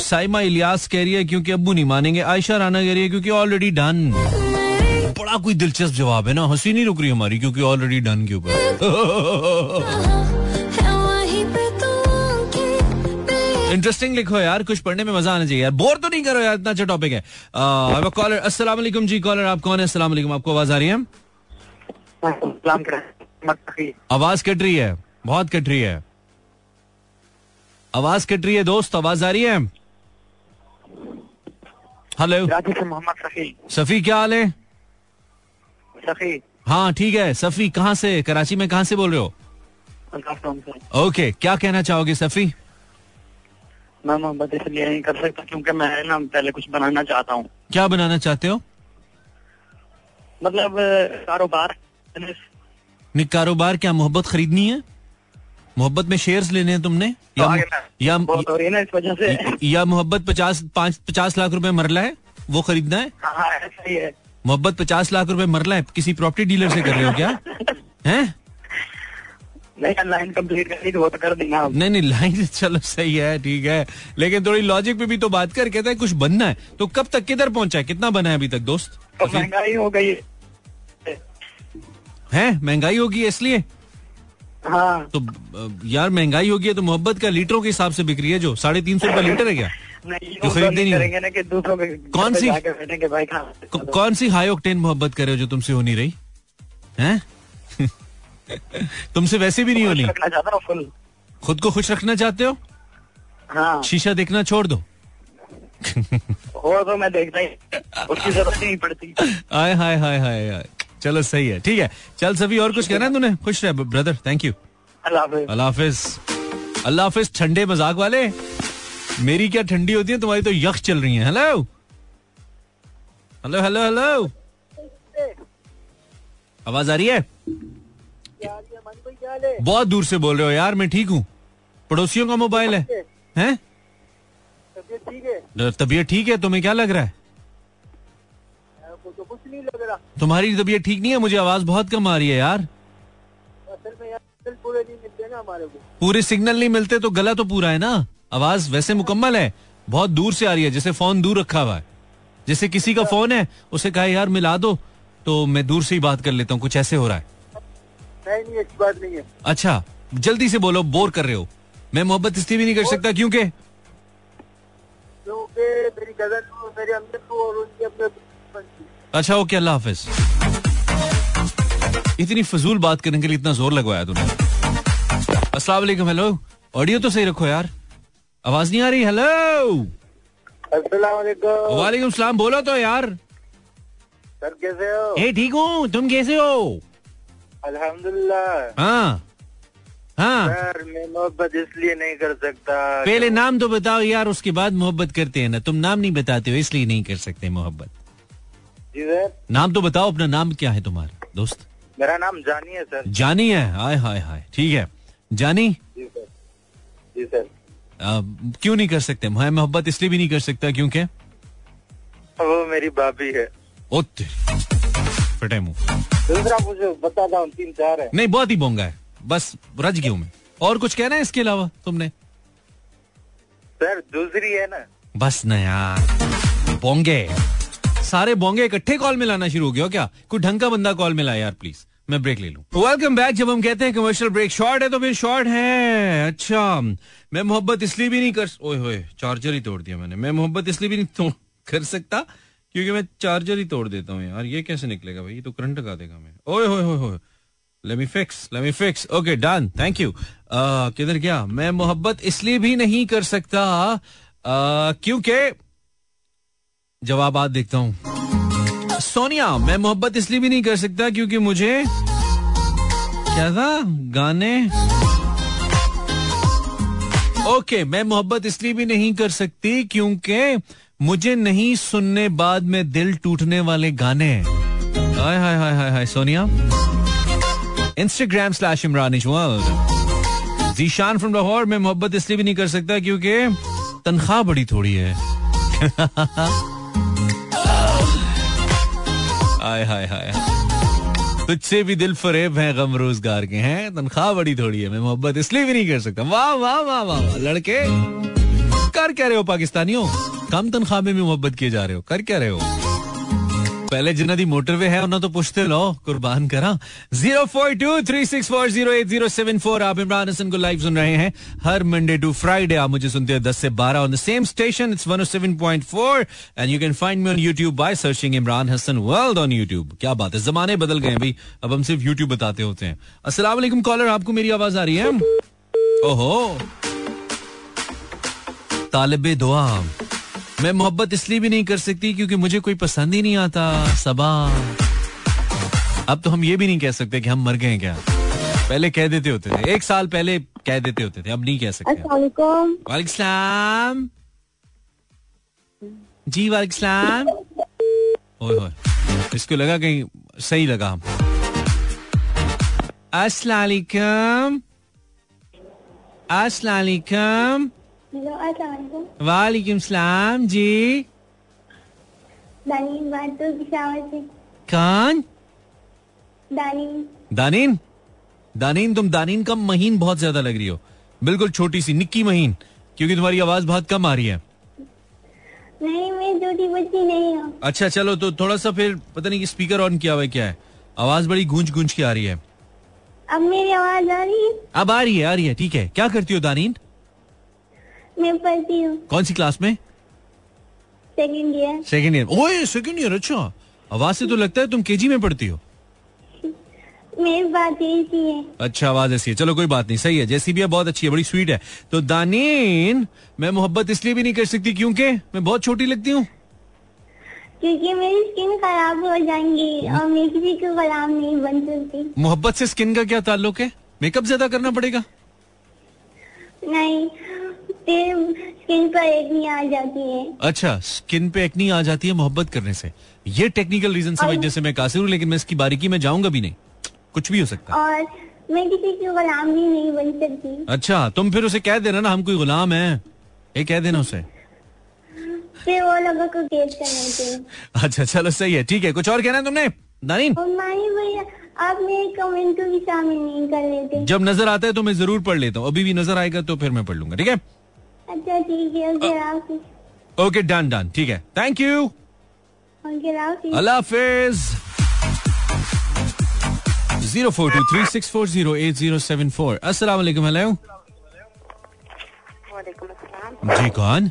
साइमा इलियास कह रही है क्योंकि अब्बू नहीं मानेंगे। आयशा राना कह रही है क्योंकि ऑलरेडी डन बड़ा कोई दिलचस्प जवाब है ना। हँसी नहीं रुक रही हमारी क्योंकि ऑलरेडी डन के ऊपर। इंटरेस्टिंग लिखो यार कुछ पढ़ने में मज़ा आना चाहिए यार। बोर तो नहीं करो यार इतना अच्छा टॉपिक है। कॉलर अस्सलाम वालेकुम जी कॉलर आप कौन है? अस्सलाम वालेकुम आपको आवाज़ आ रही है? आवाज़ कट रही है बहुत कट रही है। आवाज़ कट रही है दोस्त आवाज़ आ रही है? हेलो मोहम्मद सफी। सफी क्या हाल है? सफी। हाँ ठीक है। सफी कहाँ से कराची में कहाँ से बोल रहे हो? ओके क्या कहना चाहोगे सफी? मैं मोहब्बत इसलिए नहीं कर सकता क्योंकि मैं ना पहले कुछ बनाना चाहता हूँ। क्या बनाना चाहते हो? मतलब कारोबार। नहीं कारोबार क्या मोहब्बत खरीदनी है? मोहब्बत में शेयर्स लेने हैं तुमने? तो या या ना इस वजह से। या मोहब्बत पचास पाँच पचास लाख रुपए मरला है? वो खरीदना है? हाँ है मोहब्बत पचास लाख रुपए मरला है? किसी प्रॉपर्टी डीलर से कर रहे हो क्या? [laughs] हैं? नहीं लाइन कंप्लीट करनी तो वो तो कर देना। नहीं नहीं लाइन [laughs] चलो सही है ठीक है। लेकिन थोड़ी लॉजिक पे भी तो बात कर कहता है कुछ बनना है। तो कब तक किधर पहुँचा है? कितना बना है अभी तक दोस्त? तो महँगाई हो गई। है? महँगाई होगी इसलिए? हाँ। तो यार महँगाई होगी है तो मोहब्बत का लीटरों के हिसाब से बिक्री है जो? साढ़े तीन सौ रुपए लीटर है क्या? नहीं तो तो नहीं नहीं करेंगे ना कि दूसरों के कौन सी? कौन सी हाई ऑक्टेन मोहब्बत कर रहे हो जो तुमसे हो नहीं रही? हैं? [laughs] तुमसे वैसे भी नहीं हूँ फुल खुद को खुश रखना चाहते हो? हाँ। शीशा देखना छोड़ दो। [laughs] हो तो मैं देखता ही उसकी ज़रूरत नहीं पड़ती। हाय हाय हाय हाय हाय। चलो सही है। ठीक है। चल सभी और कुछ कहना है तूने? खुश रह ब्रदर थैंक यू अल्लाह हाफिज। अल्लाह हाफिज। ठंडे मज़ाक वाले। मेरी क्या ठंडी होती है? तुम्हारी तो यख चल रही है। हेलो हेलो हेलो हेलो आवाज़ आ रही है? बहुत दूर से बोल रहे हो यार मैं ठीक हूँ। पड़ोसियों का मोबाइल है। हैं। तबीयत ठीक है? तुम्हें क्या लग रहा है? कुछ नहीं लग रहा। तुम्हारी तबीयत ठीक नहीं है? मुझे आवाज़ बहुत कम आ रही है यार। पूरे सिग्नल नहीं मिलते तो गला तो पूरा है ना? आवाज़ वैसे मुकम्मल है। बहुत दूर से आ रही है जैसे फ़ोन दूर रखा हुआ है। जैसे किसी का फ़ोन है उसे कहा यार मिला दो। तो मैं दूर से ही बात कर लेता हूँ कुछ ऐसे हो रहा है। नहीं नहीं ऐसी बात नहीं है। अच्छा जल्दी से बोलो बोर कर रहे हो। मैं मोहब्बत इसलिए भी नहीं कर सकता क्योंकि? क्योंकि मेरी कज़न को मेरे अम्मी को और उनके अपने अच्छा ओके अल्लाह हाफिज। इतनी फजूल बात करने के लिए इतना ज़ोर लगवाया तुमने अस्सलाम वालेकुम हेलो। ऑडियो तो सही रखो यार। आवाज़ नहीं आ रही हेलो। अस्सलाम वालेकुम। वालेकुम सलाम बोलो तो यार। सर कैसे हो? ए ठीक हूँ तुम कैसे हो? अल्हम्दुलिल्लाह हाँ। हाँ। सर मैं मोहब्बत इसलिए नहीं कर सकता पहले नाम तो बताओ यार उसके बाद मोहब्बत करते हैं ना। तुम नाम नहीं बताते हो इसलिए नहीं कर सकते मोहब्बत। जी सर नाम तो बताओ अपना नाम क्या है तुम्हारा दोस्त? मेरा नाम जानी है सर जानी है? हाय हाय हाय। ठीक है। जानी? जी सर जी सर आ, क्यों नहीं कर सकते? मैं मोहब्बत इसलिए भी नहीं कर सकता क्योंकि वो मेरी भाभी है। फटे मुँह दूसरा हूँ तीन चार है। नहीं बहुत ही बोंगा है। बस रज गया हूँ मैं। और कुछ कहना है इसके अलावा तुमने? सर दूसरी है ना। बस न यार बोंगे। सारे बोंगे इकट्ठे कॉल मिलाना शुरू हो गया हो क्या? कोई ढंग का बंदा कॉल मिला यार प्लीज़ मैं ब्रेक ले लूँ। वेलकम बैक जब हम कहते हैं कमर्शियल ब्रेक शॉर्ट है तो फिर शॉर्ट है। अच्छा मैं मोहब्बत इसलिए भी नहीं कर ओए होए चार्जर ही तोड़ दिया मैंने। मैं मोहब्बत इसलिए भी नहीं तो कर सकता। क्योंकि मैं चार्जर ही तोड़ देता हूँ यार ये कैसे निकलेगा भाई? ये तो करंट लगा देगा मैं ओए होए होए होए me fix let me fix okay done. Thank you. uh, किधर गया? मैं मोहब्बत इसलिए भी नहीं कर सकता uh, क्योंकि जवाब आज देखता हूँ। सोनिया मैं मोहब्बत इसलिए भी नहीं कर सकता क्योंकि मुझे क्या था? गाने। ओके okay, मैं मोहब्बत इसलिए भी नहीं कर सकती क्योंकि मुझे नहीं सुनने बाद में दिल टूटने वाले गाने हाय हाय हाय हाय hi, Sonia. Instagram slash Imran Zeeshan from Lahore में मोहब्बत इसलिए भी नहीं कर सकता क्योंकि तनख्वाह बड़ी थोड़ी है। हाय हाय हाय। तुझसे भी दिल फरेब है, गम रोज़गार के हैं। तनख्वाह बड़ी थोड़ी है, मैं मोहब्बत इसलिए भी नहीं कर सकता। वाह वाह वाह वाह, लड़के। कर क्या रहे हो, पाकिस्तानियों। कम तनख्वाह में मोहब्बत किए जा रहे हो, कर क्या रहे हो? पहले जिन्ना दी मोटरवे है उन्होंने तो पुछते लो कुर्बान करा। Zero four two three six four zero eight zero seven four, आप इमरान हसन को लाइव सुन रहे हैं। हर मंडे टू फ्राइडे आप मुझे सुनते हैं दस से बारह on the same station it's one seven point four and you can find me on YouTube by searching Imran Hasan world on YouTube क्या बात है, जमाने बदल गए भाई। अब हम सिर्फ़ यूट्यूब बताते होते हैं। असला कॉलर आपको मेरी आवाज़ आ रही है? ओहो। तालिब दुआ। मैं मोहब्बत इसलिए भी नहीं कर सकती क्योंकि मुझे कोई पसंद ही नहीं आता सबा। अब तो हम ये भी नहीं कह सकते कि हम मर गए क्या? पहले कह देते होते थे एक साल पहले कह देते होते थे अब नहीं कह सकते। वालेकुम जी वालेकुम इसको लगा कहीं सही लगा। हम अस्सलाम वालेकुम अस्सलाम वालेकुम हेलो अस्सलाम वालेकुम सलाम जी दानीन बात तो पिशावर से कौन दानीन दानीन दानीन तुम दानीन कम महीन बहुत ज़्यादा लग रही हो बिल्कुल छोटी सी निक्की महीन क्योंकि तुम्हारी आवाज़ बहुत कम आ रही है नहीं मैं छोटी बच्ची नहीं हूँ अच्छा चलो तो थोड़ा सा फिर पता नहीं कि स्पीकर ऑन किया हुआ क्या है आवाज़ बड़ी गूंज गूंज की आ रही है अब मेरी आवाज़ आ रही है अब आ रही है आ रही है ठीक है क्या करती हो दानीन मैं पढ़ती हूँ। कौन सी क्लास में? सेकंड ईयर सेकेंड ईयर ओए सेकेंड ईयर अच्छा। आवाज़ से तो लगता है तुम केजी में पढ़ती हो। मेरी बात ऐसी है। अच्छा आवाज़ ऐसी है। चलो कोई बात नहीं। सही है। जैसी भी है बहुत अच्छी है। बड़ी स्वीट है। तो दानीन मैं मोहब्बत इसलिए भी नहीं कर सकती क्योंकि मैं बहुत छोटी लगती हूँ। क्योंकि मेरी स्किन खराब हो जाएँगी और मैं किसी को गुलाम नहीं बन सकती। मोहब्बत से स्किन का क्या ताल्लुक है? मेकअप ज़्यादा करना पड़ेगा? नहीं। फिर स्किन पर एक नहीं आ जाती है। अच्छा स्किन पे एक्नी आ जाती है मोहब्बत करने से। ये टेक्निकल रीजन समझने से मैं कासिर हूँ लेकिन मैं इसकी बारीकी में जाऊँगा भी नहीं। कुछ भी हो सकता। है और मैं किसी की गुलाम भी नहीं बन सकती। अच्छा तुम फिर उसे कह देना ना हम कोई गुलाम है। ये कह देना उसे। फिर वो लोगों को केस कर अच्छा चलो सही है ठीक है। कुछ और कहना है तुमने? मानी भैया आप मेरे कमेंट को भी शामिल नहीं कर लेते। जब नज़र आता है तो मैं ज़रूर पढ़ लेता हूँ। अभी भी नज़र आएगा तो फिर मैं पढ़ लूँगा ठीक है? अच्छा ठीक है ओके डन डन ठीक है। थैंक यू अल्लाह हाफिज। Zero four two three six four zero eight zero seven four. अस्सलाम वालेकुम हेलो जी कौन?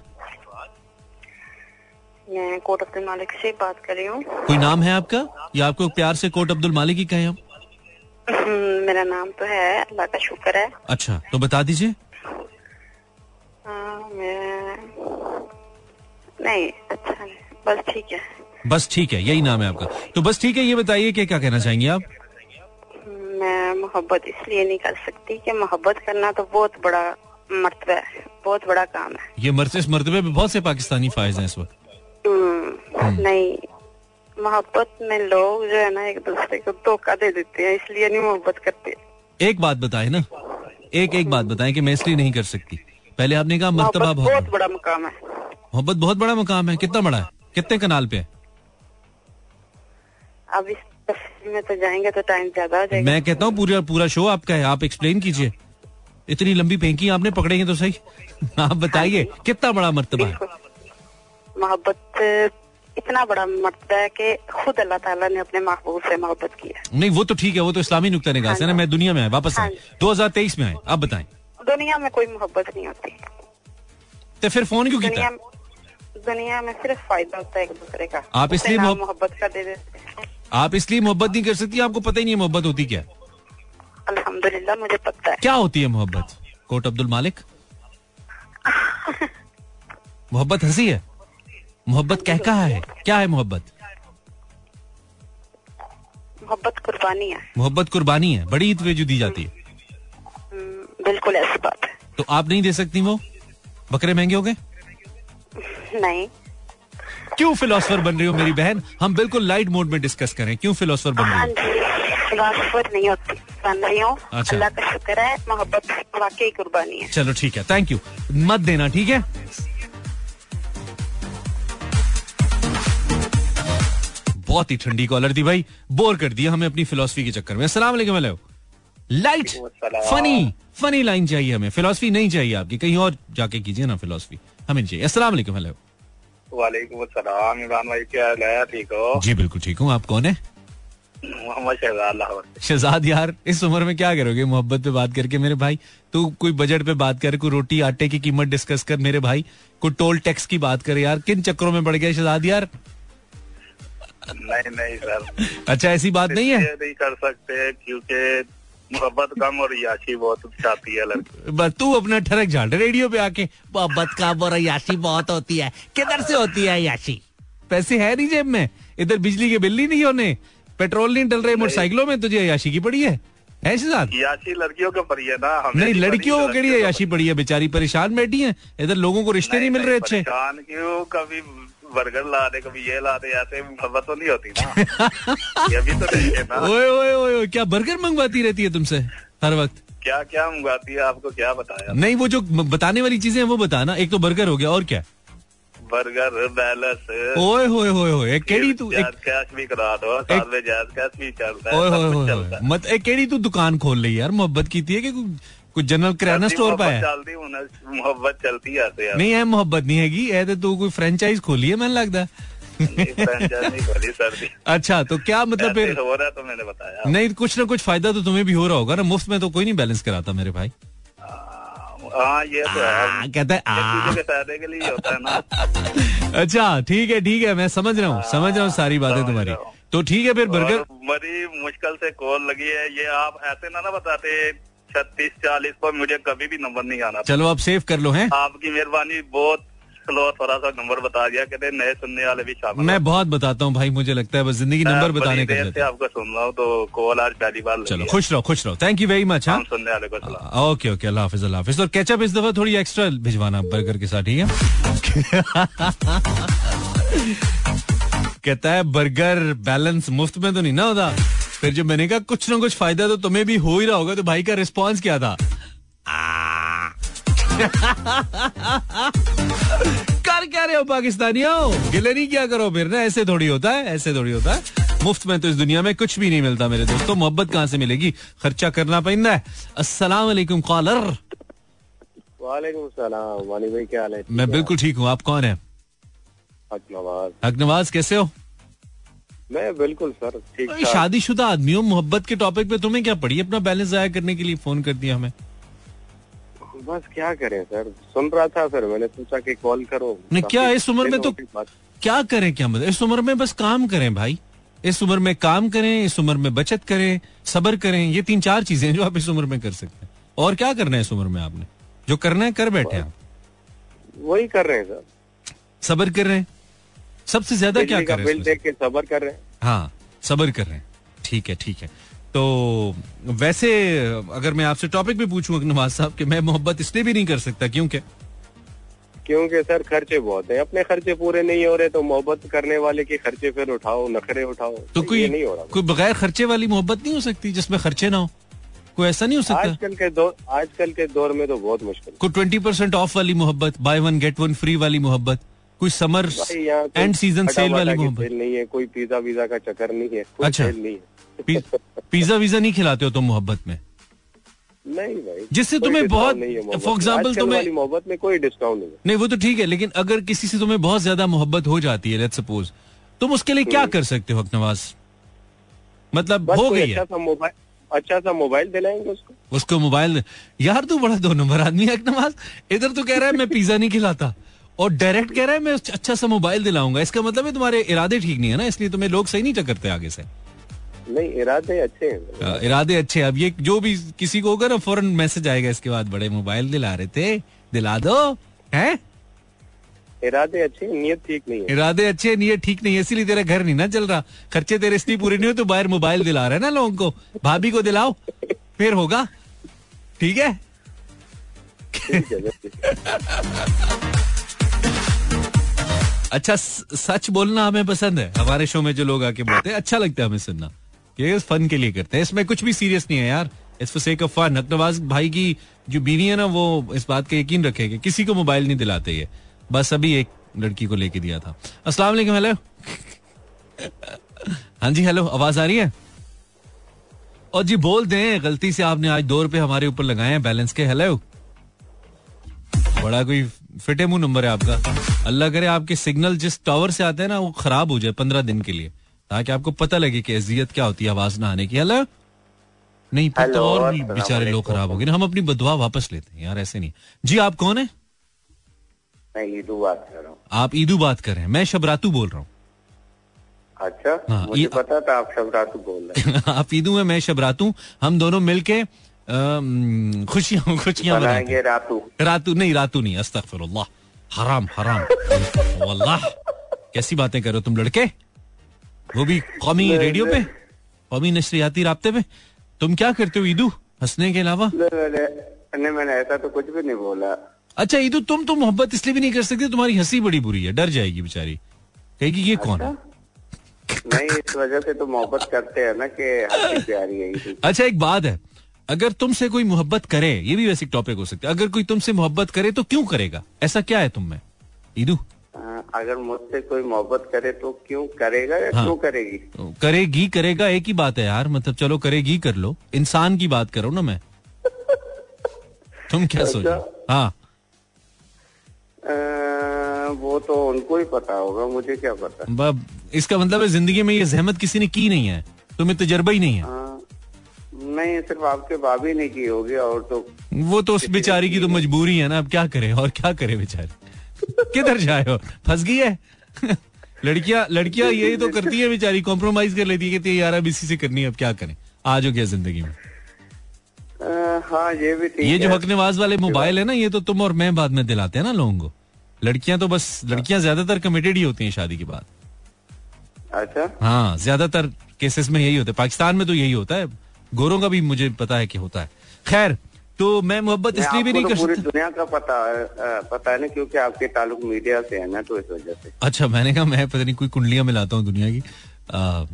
मैं कोट अब्दुल मालिक से बात कर रही हूँ। कोई नाम है आपका? या आपको प्यार से कोट अब्दुल मालिक ही कहें हम हम्म, मेरा नाम तो है अल्लाह का शुक्र है। अच्छा तो बता दीजिए। मैं नहीं अच्छा नहीं बस ठीक है। बस ठीक है यही नाम है आपका। तो बस ठीक है ये बताइए कि क्या कहना चाहेंगे आप? मैं मोहब्बत इसलिए नहीं कर सकती कि मोहब्बत करना तो बहुत बड़ा मर्तबा है बहुत बड़ा काम है। ये मरते इस मरतबे में बहुत से पाकिस्तानी फायज हैं इस वक्त। हम्म, नहीं मोहब्बत में लोग जो है ना एक दूसरे को धोखा दे देते हैं इसलिए नहीं मोहब्बत करते। एक बात बताए ना एक एक बात बताएँ कि मैं इसलिए नहीं कर सकती। पहले आपने कहा मरतबा बहुत बहुत बड़ा मुकाम है। मोहब्बत बहुत बड़ा मकाम है। कितना बड़ा है? कितने कनाल पे? है अब इस में तो जाएँगे तो टाइम ज़्यादा हो जाएगा। मैं कहता हूँ पूरा पूरा शो आपका है। आप एक्सप्लेन कीजिए। इतनी लंबी फेंकी आपने पकड़ेंगे तो सही। [laughs] आप बताइए कितना बड़ा मरतबा है? मोहब्बत इतना बड़ा मरतबा है कि खुद अल्लाह ताला ने अपने महबूब से मोहब्बत की है। नहीं वो तो ठीक है वो तो इस्लामी नुकता निगाह से ना। मैं दुनिया में आए वापस आए हाँ। 2023 में आए। आप बताएँ। दुनिया में कोई मोहब्बत नहीं होती। तो फिर फ़ोन क्यों दुनिया किया दुनिया में सिर्फ़ फ़ायदा होता है एक दूसरे का। आप इसलिए मोहब्बत का दे देते आप इसलिए मोहब्बत नहीं कर सकती आपको पता ही नहीं है मोहब्बत होती क्या। अल्हम्दुलिल्लाह मुझे पता है। क्या होती है मोहब्बत? कोट अब्दुल मालिक? मोहब्बत हँसी है? मोहब्बत कह कहा है? क्या है मोहब्बत? मोहब्बत कुर्बानी है। मोहब्बत कुर्बानी है बड़ी तवज्जो दी जाती है। बिल्कुल ऐसी बात है। तो आप नहीं दे सकती वो? बकरे महँगे हो गए? नहीं। क्यों फिलोसफर बन रही हो मेरी बहन? हम बिल्कुल लाइट मोड में डिस्कस करें। क्यों फिलोसफर बन हाँ? रही हो फिलोसफर नहीं होती। बन रही हूँ। अच्छा। अल्लाह का शुक्र है मोहब्बत वाकई कुर्बानी है। चलो ठीक है थैंक यू मत देना ठीक है? बहुत ही ठंडी कॉलर थी भाई। बोर कर दिया हमें अपनी फिलोसफी के चक्कर में। अस्सलाम वालेकुम hello light funny funny line चाहिए हमें फिलोसफी नहीं चाहिए आपकी। कहीं और जाके कीजिए ना फिलोसफी हमें चाहिए। अस्सलाम वालेकुम हेलो वालेकुम अस्सलाम इमरान भाई क्या हाल है? ठीक हो? जी बिल्कुल ठीक हूँ। आप कौन है? मोहम्मद शहजाद लाहौर शहजाद यार इस उम्र में क्या करोगे? मोहब्बत पे बात करके मेरे भाई तू कोई बजट पे बात कर कोई रोटी आटे की कीमत डिस्कस कर मेरे भाई कोई टोल टैक्स की बात कर यार। किन चक्करों में पड़ गया शहजाद यार? नहीं नहीं सर। [laughs] अच्छा ऐसी बात नहीं है? नहीं कर सकते क्योंकि मोहब्बत कम और याशी बहुत चाहती है लड़की। बस तू अपना ठरक झाड़ रेडियो पे आके मोहब्बत कम और याशी बहुत होती है। किधर से होती है याशी पैसे है नहीं जेब में। इधर बिजली के बिल ही नहीं होने पेट्रोल नहीं डल रहे मोटरसाइकिलों में तुझे याशी की पड़ी है? है शहजाद? याशी लड़कियों को पड़ी है ना हमें नहीं लड़कियों को केड़ी है याशी पड़ी है। बेचारी परेशान बैठी है। इधर लोगों को रिश्ते नहीं मिल रहे अच्छे। क्यों? कभी बर्गर ला दे कभी ये ला दे ऐसे मोहब्बत तो नहीं होती ना। [laughs] ये भी तो नहीं है ना। ओए ओए ओए क्या बर्गर मंगवाती रहती है तुमसे हर वक्त? क्या क्या मंगवाती है आपको क्या बताया? नहीं वो जो बताने वाली चीज़ें हैं वो बताना एक तो बर्गर हो गया और क्या? बर्गर बैलस। ओए होए होए होए केड़ी तू एक कैश भी करा दो साथ में जैज कैश भी चलता है ओए होए होए मत एक केड़ी तू दुकान खोल ली यार मोहब्बत की थी है कि कोई जनरल किराना स्टोर पे मोहब्बत है मोहब्बत चलती है नहीं है मोहब्बत नहीं हैगी है तो तू कोई फ्रेंचाइज खोली है मैंने लगता है। अच्छा तो क्या मतलब फिर? हो रहा तो मैंने बताया। नहीं कुछ ना कुछ फ़ायदा तो तुम्हें भी हो रहा होगा ना मुफ़्त में तो कोई नहीं बैलेंस कराता मेरे भाई। हाँ ये तो है। कहता है अच्छा ठीक है ठीक है मैं समझ रहा हूँ समझ रहा हूँ सारी बातें तुम्हारी। तो ठीक है फिर बर्गर बड़ी मुश्किल से कॉल लगी है ये आप ऐसे ना ना बताते छत्तीस चालीस पर मुझे कभी भी नंबर नहीं आना चलो आप सेव कर लो हैं? आपकी मेहरबानी बहुत स्लो थोड़ा सा नंबर बता दिया कहते नए सुनने वाले भी शामिल मैं बहुत बताता हूँ भाई मुझे लगता है बस ज़िंदगी नंबर बताने का आपको सुन रहा हूँ तो कॉल आज पहली बार चलो। खुश रहो खुश रहो। थैंक यू वेरी मच हाँ? सुनने वाले को ओके ओके अल्लाह हाफिज अल्लाह हाफिज। और केचप इस दफ़ा थोड़ी एक्स्ट्रा भिजवाना बर्गर के साथ ठीक है? [laughs] कहता है बर्गर बैलेंस मुफ़्त में तो नहीं ना होता? फिर जब मैंने कहा कुछ ना कुछ फ़ायदा तो तुम्हें भी हो ही रहा होगा तो भाई का रिस्पॉन्स क्या था? [laughs] कर क्या रहे हो पाकिस्तानियों? गिले नहीं क्या करो फिर ना ऐसे थोड़ी होता है ऐसे थोड़ी होता है। मुफ़्त में तो इस दुनिया में कुछ भी नहीं मिलता मेरे दोस्तों मोहब्बत कहाँ से मिलेगी? खर्चा करना पैदा है। अस्सलाम वालेकुम कॉलर वालेकुम सलाम वानी भाई क्या हाल है? मैं बिल्कुल ठीक हूँ आप कौन है? हक नवाज़। हक नवाज़ कैसे हो? मैं बिल्कुल सर ठीक शादीशुदा आदमी हो मोहब्बत के टॉपिक पे तुम्हें क्या पड़ी? अपना बैलेंस जाया करने के लिए फ़ोन कर दिया हमें। बस क्या करें सर? सुन रहा था फिर मैंने सोचा कि कॉल करो। नहीं, क्या इस उम्र में तो- क्या करें क्या मतलब? इस उम्र में बस काम करें भाई। इस उम्र में काम करें इस उम्र में बचत करें सबर करें ये तीन चार चीज़ें जो आप इस उम्र में कर सकते हैं। और क्या करना है इस उम्र में आपने? जो करना है कर बैठे आप। वही कर रहे हैं सर। सबर कर रहे हैं? सबसे ज़्यादा क्या कर रहे हैं सबर कर रहे हैं। हाँ सबर कर रहे हैं। ठीक है ठीक है। तो वैसे अगर मैं आपसे टॉपिक भी पूछूँ नवाज़ साहब कि मैं मोहब्बत इसलिए भी नहीं कर सकता क्योंकि क्योंकि सर खर्चे बहुत हैं। अपने खर्चे पूरे नहीं हो रहे तो मोहब्बत करने वाले के खर्चे फिर उठाओ नखरे उठाओ। तो कोई नहीं हो रहा। कोई बगैर खर्चे वाली मोहब्बत नहीं हो सकती जिसमें खर्चे ना हो? कोई ऐसा नहीं हो सकता? आजकल के दौर आजकल के दौर में तो बहुत मुश्किल। कोई ट्वेंटी परसेंट ऑफ़ वाली मोहब्बत buy one get one free वाली मोहब्बत। कोई समर एंड सीज़न सेल वाली मोहब्बत नहीं है कोई पिज्जा वीज़ा का चक्कर नहीं है कोई अच्छा। नहीं है। पिज्जा वीज़ा नहीं खिलाते हो तुम मोहब्बत में? नहीं भाई जिससे तुम्हें बहुत- example, आजकल तुम्हें- मोहब्बत में कोई डिस्काउंट नहीं है। नहीं वो तो ठीक है लेकिन अगर किसी से तुम्हें बहुत ज़्यादा मोहब्बत हो जाती है लेट सपोज़ तुम उसके लिए क्या कर सकते हो नवाज़ मतलब हो गई अच्छा है। सा मोबाइल अच्छा सा मोबाइल दिलाएँगे उसको। उसको मोबाइल यार तू बड़ा दो नंबर आदमी है नवाज़ इधर तो कह रहा है मैं पिज्जा नहीं खिलाता। और डायरेक्ट कह रहा है मैं अच्छा सा मोबाइल दिलाऊँगा। इसका मतलब है तुम्हारे इरादे ठीक नहीं है ना इसलिए तुम्हें लोग सही नहीं टकरते आगे से. नहीं इरादे अच्छे हैं। इरादे अच्छे अब ये जो भी किसी को होगा ना फ़ौरन मैसेज आएगा इसके बाद बड़े मोबाइल दिला रहे थे दिला दो। हैं? इरादे अच्छे नियत ठीक नहीं है। इरादे अच्छे है ठीक नहीं है इसीलिए तेरा घर नहीं ना चल रहा। खर्चे तेरे इसलिए पूरे नहीं हो तो बाहर मोबाइल दिला रहे हैं ना लोगों को। भाभी को दिलाओ फिर होगा। ठीक है, ठीक है। [laughs] अच्छा सच बोलना हमें पसंद है। हमारे शो में जो लोग आके बोलते हैं अच्छा लगता है हमें सुनना। ये फन के लिए करते हैं। इसमें कुछ भी सीरियस नहीं है यार। It's for sake of fun Nawaz भाई की जो बीवी है ना, वो इस बात का यकीन रखे कि किसी को मोबाइल नहीं दिलाते ये। बस अभी एक लड़की को लेके दिया था। अस्सलाम वालेकुम हेलो हाँ जी हेलो आवाज़ आ रही है? और जी, बोल दें, गलती से आपने आज दो रुपए हमारे ऊपर लगाए हैं बैलेंस के हेलो बड़ा कोई फिटे मुँह नंबर है आपका। अल्लाह करे आपके सिग्नल जिस टावर से आते हैं ना वो खराब हो जाए पंद्रह दिन के लिए ताकि आपको पता लगे कि अजियत क्या होती है आवाज़ ना आने की। हेलो नहीं फिर तो और बेचारे लोग खराब हो गए हम अपनी बदवा वापस लेते हैं यार ऐसे नहीं। जी आप कौन है? मैं ईदू बात कर रहा हूँ। आप ईदू बात कर रहे हैं मैं शबरातू बोल रहा हूँ। अच्छा हाँ, मुझे पता था आप सब रात बोल रहे हैं। [laughs] आप ईदू है मैं शबरातू हम दोनों मिलके खुशियाँ खुशियाँ बनाएँगे रातू। रातू नहीं रातू नहीं अस्तगफिरुल्लाह। हराम हराम। वल्लाह कैसी बातें करो तुम लड़के? वो भी कौमी रेडियो पे? कौमी नशरियाती राब्ते पे? तुम क्या करते हो ईदू? हंसने के अलावा? नहीं, मैंने ऐसा तो कुछ भी नहीं बोला। अच्छा ईदू तुम तो मोहब्बत इसलिए भी नहीं कर सकती तुम्हारी हँसी बड़ी बुरी है डर जाएगी बेचारी। कहेगी ये कौन है? नहीं इस वजह से तो मोहब्बत करते हैं ना कि प्यारी है अच्छा एक बात है। अगर तुमसे कोई मोहब्बत करे ये भी वैसे टॉपिक हो सकता है। अगर कोई तुमसे मोहब्बत करे तो क्यों करेगा? ऐसा क्या है तुम में ईदू अगर मुझसे कोई मोहब्बत करे तो क्यों करेगा या हाँ। क्यों करेगी? करेगी करेगा एक ही बात है यार। मतलब चलो करेगी कर लो। इंसान की बात करो ना मैं। तुम क्या सोचो हाँ? अ, वो तो उनको ही पता होगा मुझे क्या पता? इसका मतलब है ज़िंदगी में ये जहमत किसी ने की नहीं है। तुम्हें तजर्बा ही नहीं है। हाँ, नहीं सिर्फ़ आपके भाभी ने की होगी और तो वो तो उस बेचारी की तो मजबूरी है ना अब क्या करे और क्या करे बेचारी? किधर जाए हो फंस गई है? [laughs] लड़कियाँ लड़कियाँ यही तो करती है बेचारी कॉम्प्रोमाइज कर लेती है कहती है यार अब इसी से करनी है अब क्या करें? आज हो गया ज़िंदगी में? अ, हाँ ये भी ये जो हक नवाज़ वाले मोबाइल है ना ये तो तुम और मैं बाद में दिलाते हैं ना लोगों को। लड़कियाँ तो बस लड़कियाँ ज़्यादातर कमिटेड ही होती हैं शादी के बाद। अच्छा? हाँ ज़्यादातर केसेस में यही होता है। पाकिस्तान में तो यही होता है। गोरों का भी मुझे पता है कि होता है। खैर तो मैं मोहब्बत इसलिए भी नहीं तो कर पूरी सकता। दुनिया का पता पता है ना क्योंकि आपके ताल्लुक मीडिया से है ना तो इस वजह से। अच्छा मैंने कहा मैं पता नहीं कोई कुंडलियाँ मिलाता हूँ दुनिया की। आ,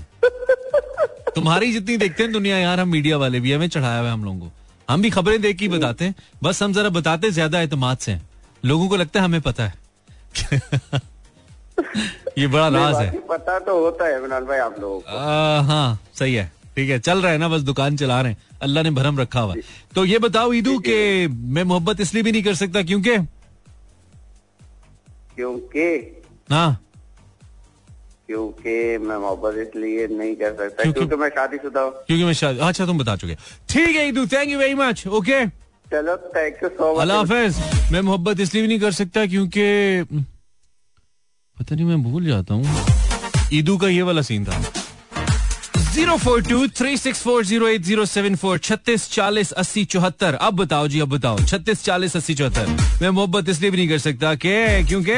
तुम्हारी जितनी देखते हैं दुनिया यार हम मीडिया वाले भी हमें चढ़ाया हुआ है हम लोगों को। हम भी खबरें देख के बताते हैं। बस हम जरा बताते ज़्यादा एतमाद से हैं। लोगों को लगता है हमें पता है। [laughs] ये बड़ा राज है। पता तो होता है भाई आप लोगों को। हाँ सही है। ठीक है चल रहा है ना बस दुकान चला रहे हैं। अल्लाह ने भरम रखा हुआ तो ये बताओ ईदू के मैं मोहब्बत इसलिए भी नहीं कर सकता क्योंकि? क्योंकि? हाँ। क्योंकि मैं मोहब्बत इसलिए नहीं कर सकता क्योंकि- क्योंकि मैं शादीशुदा हूँ। क्योंकि मैं शायद अच्छा तुम बता चुके। ठीक है ईदू thank you very much okay चलो थैंक यू सो मच अल्लाह हाफिज। मैं मोहब्बत इसलिए भी नहीं कर सकता क्योंकि पता नहीं मैं भूल जाता हूँ। ईदू का ये वाला सीन था। Zero four two three six four zero eight zero seven four, छत्तीस चालीस अस्सी चौहत्तर। अब बताओ जी, अब बताओ, छत्तीस चालीस अस्सी चौहत्तर। मैं मोहब्बत इसलिए भी नहीं कर सकता के, क्योंकि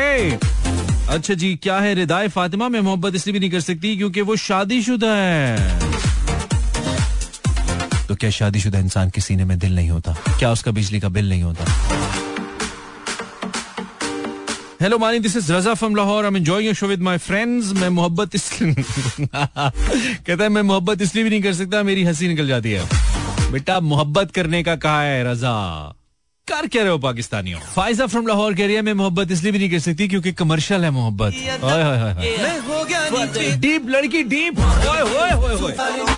अच्छा जी, क्या है रिदाय फातिमा? मैं मोहब्बत इसलिए भी नहीं कर सकती क्योंकि वो शादीशुदा है। तो क्या शादीशुदा इंसान के सीने में दिल नहीं होता? क्या उसका बिजली का बिल नहीं होता? Hello Maani this is Raza from Lahore I am enjoying show with my friends मैं मोहब्बत इसलिए कहता है, मैं मोहब्बत इसलिए भी नहीं कर सकता, मेरी हँसी निकल जाती है। बेटा, मोहब्बत करने का कहा है रजा कर क्या रहे हो पाकिस्तानियों? फाइजा फ्रॉम लाहौर कह रही है मैं मोहब्बत इसलिए भी नहीं कर सकती क्योंकि कमर्शियल है मोहब्बत. डीप लड़की डीप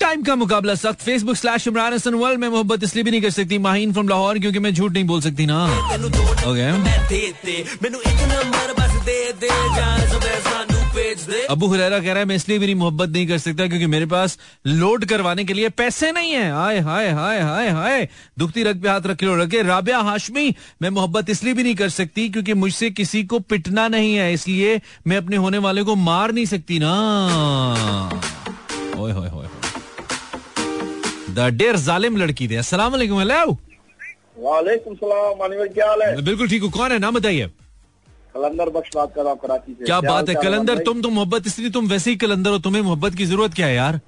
टाइम का मुकाबला सख्त। Facebook slash Imran Hasan world में मोहब्बत इसलिए भी नहीं कर सकती। माहीन फ्रॉम लाहौर क्योंकि मैं झूठ नहीं बोल सकती ना। ओके अबू हुरैरा कह रहा है मैं इसलिए भी नहीं मोहब्बत नहीं कर सकता क्योंकि मेरे पास लोड करवाने के लिए पैसे नहीं है। हाय हाय हाय हाय हाय। दुखती रग पे हाथ रख लो रखे राबिया हाशमी मैं मोहब्बत इसलिए भी नहीं कर सकती क्योंकि मुझसे किसी को पिटना नहीं है इसलिए मैं अपने होने वाले को मार नहीं सकती ना। ओए होए होए द डेर जालिम लड़की थे। अस्सलाम वालेकुम हेलो। वालेकुम सलाम क्या हाल है? बिल्कुल ठीक हूँ। कौन है? नाम बताइए। कलंदर बख्श बात कर रहा हूँ कराची से। क्या बात है? कलंदर तुम तो मोहब्बत इसलिए तुम वैसे ही कलंदर हो। तुम्हें मोहब्बत की ज़रूरत क्या है यार?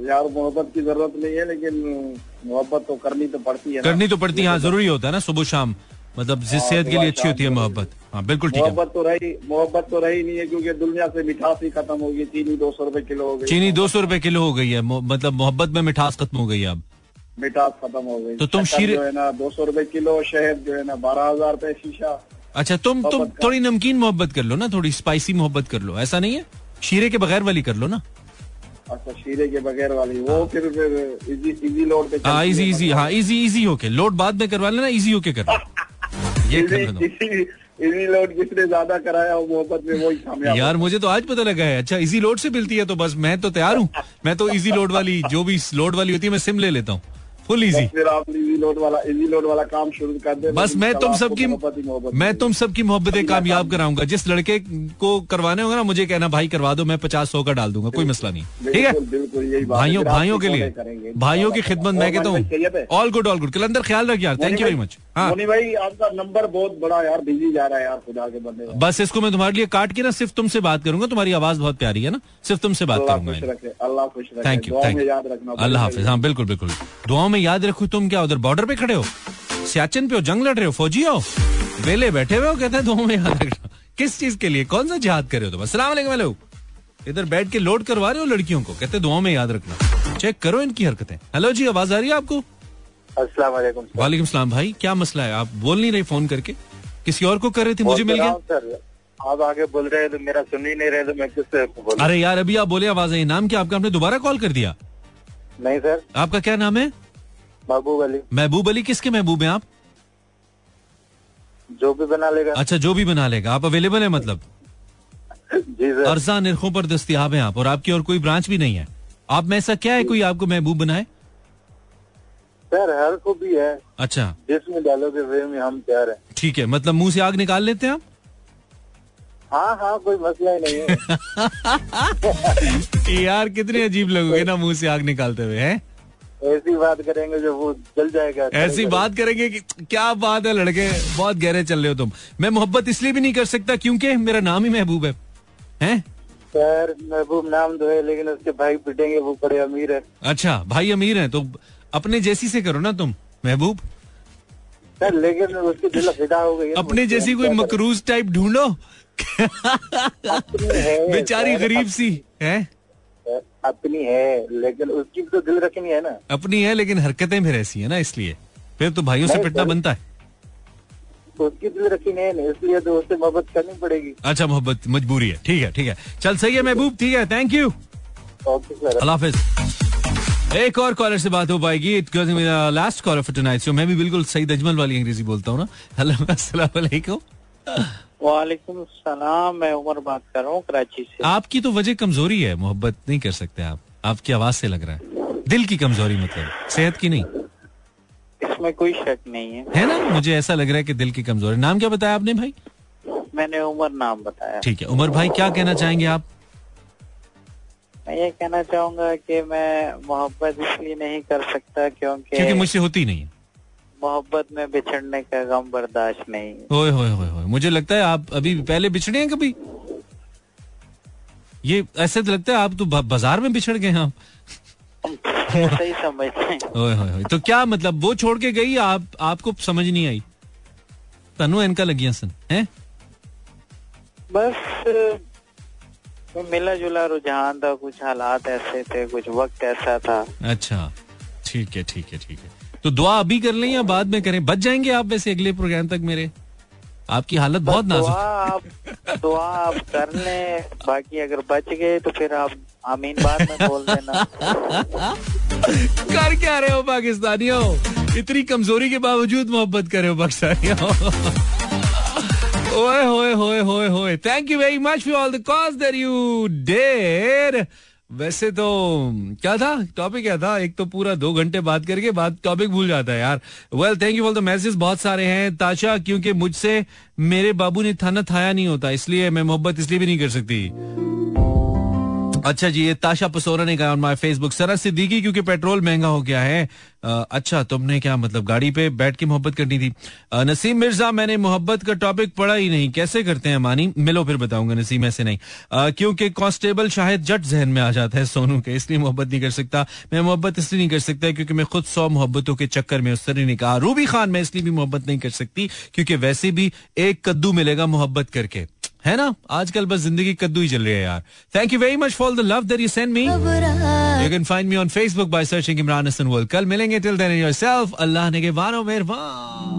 यार मोहब्बत की ज़रूरत नहीं है लेकिन मोहब्बत तो करनी तो पड़ती है करनी तो पड़ती है हाँ ज़रूरी होता है ना सुबह शाम। मतलब जिस सेहत के लिए अच्छी होती है मोहब्बत। हाँ बिल्कुल ठीक है। मोहब्बत तो रही मोहब्बत तो रही नहीं है क्योंकि दुनिया से मिठास ही खत्म हो गई चीनी दो सौ रूपए किलो हो गई। चीनी दो सौ रुपए किलो हो गई है। मतलब मोहब्बत में मिठास खत्म हो गई है अब। मिठास खत्म हो गई। तो तुम शीर जो है ना दो सौ रूपए किलो शहद जो है ना बारह हज़ार रूपए शीशा। अच्छा तुम तुम थोड़ी नमकीन मोहब्बत कर लो ना थोड़ी स्पाइसी मोहब्बत कर लो ऐसा नहीं है? शीरे के बगैर वाली कर लो ना। अच्छा शीरे के बगैर वाली वो फिर फिर इजी इजी लोड पे हाँ इजी इजी। हाँ इजी इजी होके लोड बाद में करवा लेना इजी होके कर ये कर लो [laughs] इजी लोड जिसने ज़्यादा कराया वो मोहब्बत में वही कामयाब यार मुझे तो आज पता लगा है। अच्छा इजी लोड से मिलती है तो बस मैं तो तैयार हूँ। मैं तो इजी लोड वाली जो भी लोड वाली होती है मैं सिम ले लेता हूँ। फुल इजी बस फिर आप इजी लोड वाला इजी लोड वाला काम शुरू कर दे बस मैं तुम सबकी मैं तुम सबकी मोहब्बतें कामयाब कराऊँगा। जिस लड़के को करवाने होगा ना मुझे कहना भाई करवा दो मैं पचास सौ का डाल दूँगा कोई मसला नहीं। ठीक है? बिल्कुल। भाइयों भाइयों के लिए? भाइयों की खिदमत मैं कहता? हूँ। All good all good Qalandar ख्याल रख यार। थैंक यू वेरी मच हाँ। भाई आपका नंबर बहुत बड़ा यार बिज़ी जा रहा है यार खुदा के बंदे। बस इसको मैं तुम्हारे लिए काट के ना सिर्फ़ तुमसे बात करूँगा। तुम्हारी आवाज़ बहुत प्यारी है ना। सिर्फ़ तुमसे बात करूँगा अल्लाह खुश थैंक यू थैंक यू रखना अल्लाह हाफिज। हाँ बिल्कुल बिल्कुल। दुआओं में याद रखो तुम क्या उधर बॉर्डर पे खड़े हो? सियाचिन पे हो जंग लड़ रहे हो फौजी हो? वेले बैठे हुए हो कहते हैं में याद रखना। किस चीज़ के लिए? कौन सा जिहाद कर रहे हो तुम? वालेकुम इधर बैठ के लोड करवा रहे हो लड़कियों को कहते दुआओं में याद रखना। चेक करो इनकी हरकतें। हेलो जी आवाज़ आ रही है आपको? वालेकुम सलाम भाई क्या मसला है? आप बोल नहीं रहे फ़ोन करके? किसी और को कर रहे थे मुझे मिल गया? सर। आप आगे बोल रहे हैं तो मेरा सुन ही नहीं रहे तो मैं किससे बोलूँ? अरे यार अभी आप बोले आवाज़ आई। नाम क्या? आपका आपने दोबारा कॉल कर दिया? नहीं सर। आपका क्या नाम है? महबूब अली। महबूब अली किसके महबूब हैं आप? जो भी बना लेगा। अच्छा जो भी बना लेगा। आप अवेलेबल है मतलब? जी सर अर्जा निरखों पर दस्तियाब हैं आप और आपकी और कोई ब्रांच भी नहीं है। आप में ऐसा क्या है कोई आपको महबूब बनाए? सर हर को भी है। अच्छा। जिसमें डालोगे वे में हम प्यार है। ठीक है मतलब मुँह से आग निकाल लेते हैं आप? हाँ हाँ कोई मसला ही नहीं है। [laughs] यार कितने अजीब लगोगे ना मुँह से आग निकालते हुए हैं? ऐसी बात करेंगे जो वो जल जाएगा ऐसी बात करेंगे कि क्या बात है लड़के बहुत गहरे चल रहे हो तुम। मैं मोहब्बत इसलिए भी नहीं कर सकता क्योंकि मेरा नाम ही महबूब है। हैं? सर महबूब नाम तो है लेकिन उसके भाई पिटेंगे वो बड़े अमीर है। अच्छा भाई अमीर है तो अपने जैसी से करो ना तुम महबूब। सर लेकिन उसकी दिल फिदा हो गई अपने जैसी कोई मकरूज टाइप ढूंढो। बेचारी गरीब सी है? अपनी है लेकिन उसकी तो दिल रखनी है ना। अपनी है लेकिन हरकतें फिर ऐसी है ना इसलिए। फिर तो भाइयों से पिटना बनता है। तो उसकी दिल रखनी है इसलिए तो उससे मोहब्बत करनी पड़ेगी। अच्छा मोहब्बत मजबूरी है। ठीक है ठीक है। चल सही है महबूब ठीक है थैंक यू अल्लाह एक और कॉलर से बात हो पाएगी। मेरा last caller for tonight so मैं भी बिल्कुल सही दजमल वाली अंग्रेज़ी बोलता हूँ ना। हेलो अस्सलाम वालेकुम। वालेकुम सलाम मैं उमर बात कर रहा हूँ कराची से। आपकी तो वजह कमज़ोरी है मोहब्बत नहीं कर सकते आप। आपकी आवाज़ से लग रहा है। दिल की कमज़ोरी मतलब सेहत की नहीं। इसमें कोई शक नहीं है। है ना? मुझे ऐसा लग रहा है कि दिल की कमज़ोरी। नाम क्या बताया आपने भाई? मैंने उमर नाम बताया। ठीक है उमर भाई क्या कहना चाहेंगे आप? मैं ये कहना चाहूँगा कि मैं मोहब्बत इसलिए नहीं कर सकता क्योंकि क्योंकि मुझसे होती नहीं है। मोहब्बत में बिछड़ने का गम बर्दाश्त नहीं। है। ओए होए होए होए मुझे लगता है आप अभी पहले बिछड़े हैं कभी? ये ऐसे तो लगता है आप तो बाज़ार में बिछड़ गए हैं आप। ऐसा समझते हैं। ओए होए होए तो क्या मतलब वो छोड़ के गई आप आपको समझ नहीं आई? तनु इनका लगिया सन है? बस मिला जुला रुझान था कुछ हालात ऐसे थे कुछ वक्त ऐसा था। अच्छा। ठीक है ठीक है ठीक है। तो दुआ अभी कर लें या बाद में करें? बच जाएँगे आप वैसे अगले प्रोग्राम तक मेरे। आपकी हालत बहुत नाजुक। आप दुआ आप कर लें। बाकी अगर बच गए तो फिर आप आमीन बाद में बोल देना। कर क्या रहे हो पाकिस्तानियों? इतनी कमज़ोरी के बावजूद मोहब्बत कर रहे हो पाकिस्तानियों। ओए होए होए होए होए। Thank you very much for all the cause that you dead वैसे तो क्या था? टॉपिक क्या था? एक तो पूरा दो घंटे बात करके बाद टॉपिक भूल जाता है यार। Well thank you for the message बहुत सारे हैं। ताशा, क्योंकि मुझसे मेरे बाबू ने थाना थाया नहीं होता, इसलिए मैं मोहब्बत इसलिए भी नहीं कर सकती। अच्छा जी ये ताशा पसोरा ने कहा माय फेसबुक सरा सिद्दीकी क्योंकि पेट्रोल महँगा हो गया है। अ, अच्छा तुमने क्या मतलब गाड़ी पे बैठ के मोहब्बत करनी थी? अ, नसीम मिर्ज़ा मैंने मोहब्बत का टॉपिक पढ़ा ही नहीं। कैसे करते हैं मानी? मिलो फिर बताऊँगा नसीम ऐसे नहीं। क्योंकि कांस्टेबल शायद जट जहन में आ जाता है सोनू के इसलिए मोहब्बत नहीं कर सकता। मैं मोहब्बत इसलिए नहीं कर सकता क्योंकि मैं खुद सौ मोहब्बतों के चक्कर में उस तरह कहा। रूबी खान मैं इसलिए भी मोहब्बत नहीं कर सकती क्योंकि वैसे भी एक कद्दू मिलेगा मोहब्बत करके। है ना? आजकल बस ज़िंदगी कद्दू ही चल रही है यार। Thank you very much for the love that you send me you can find me on Facebook by searching Imran Hasan world कल मिलेंगे. टिल देन योरसेल्फ अल्लाह ने के वानो मेहरबान.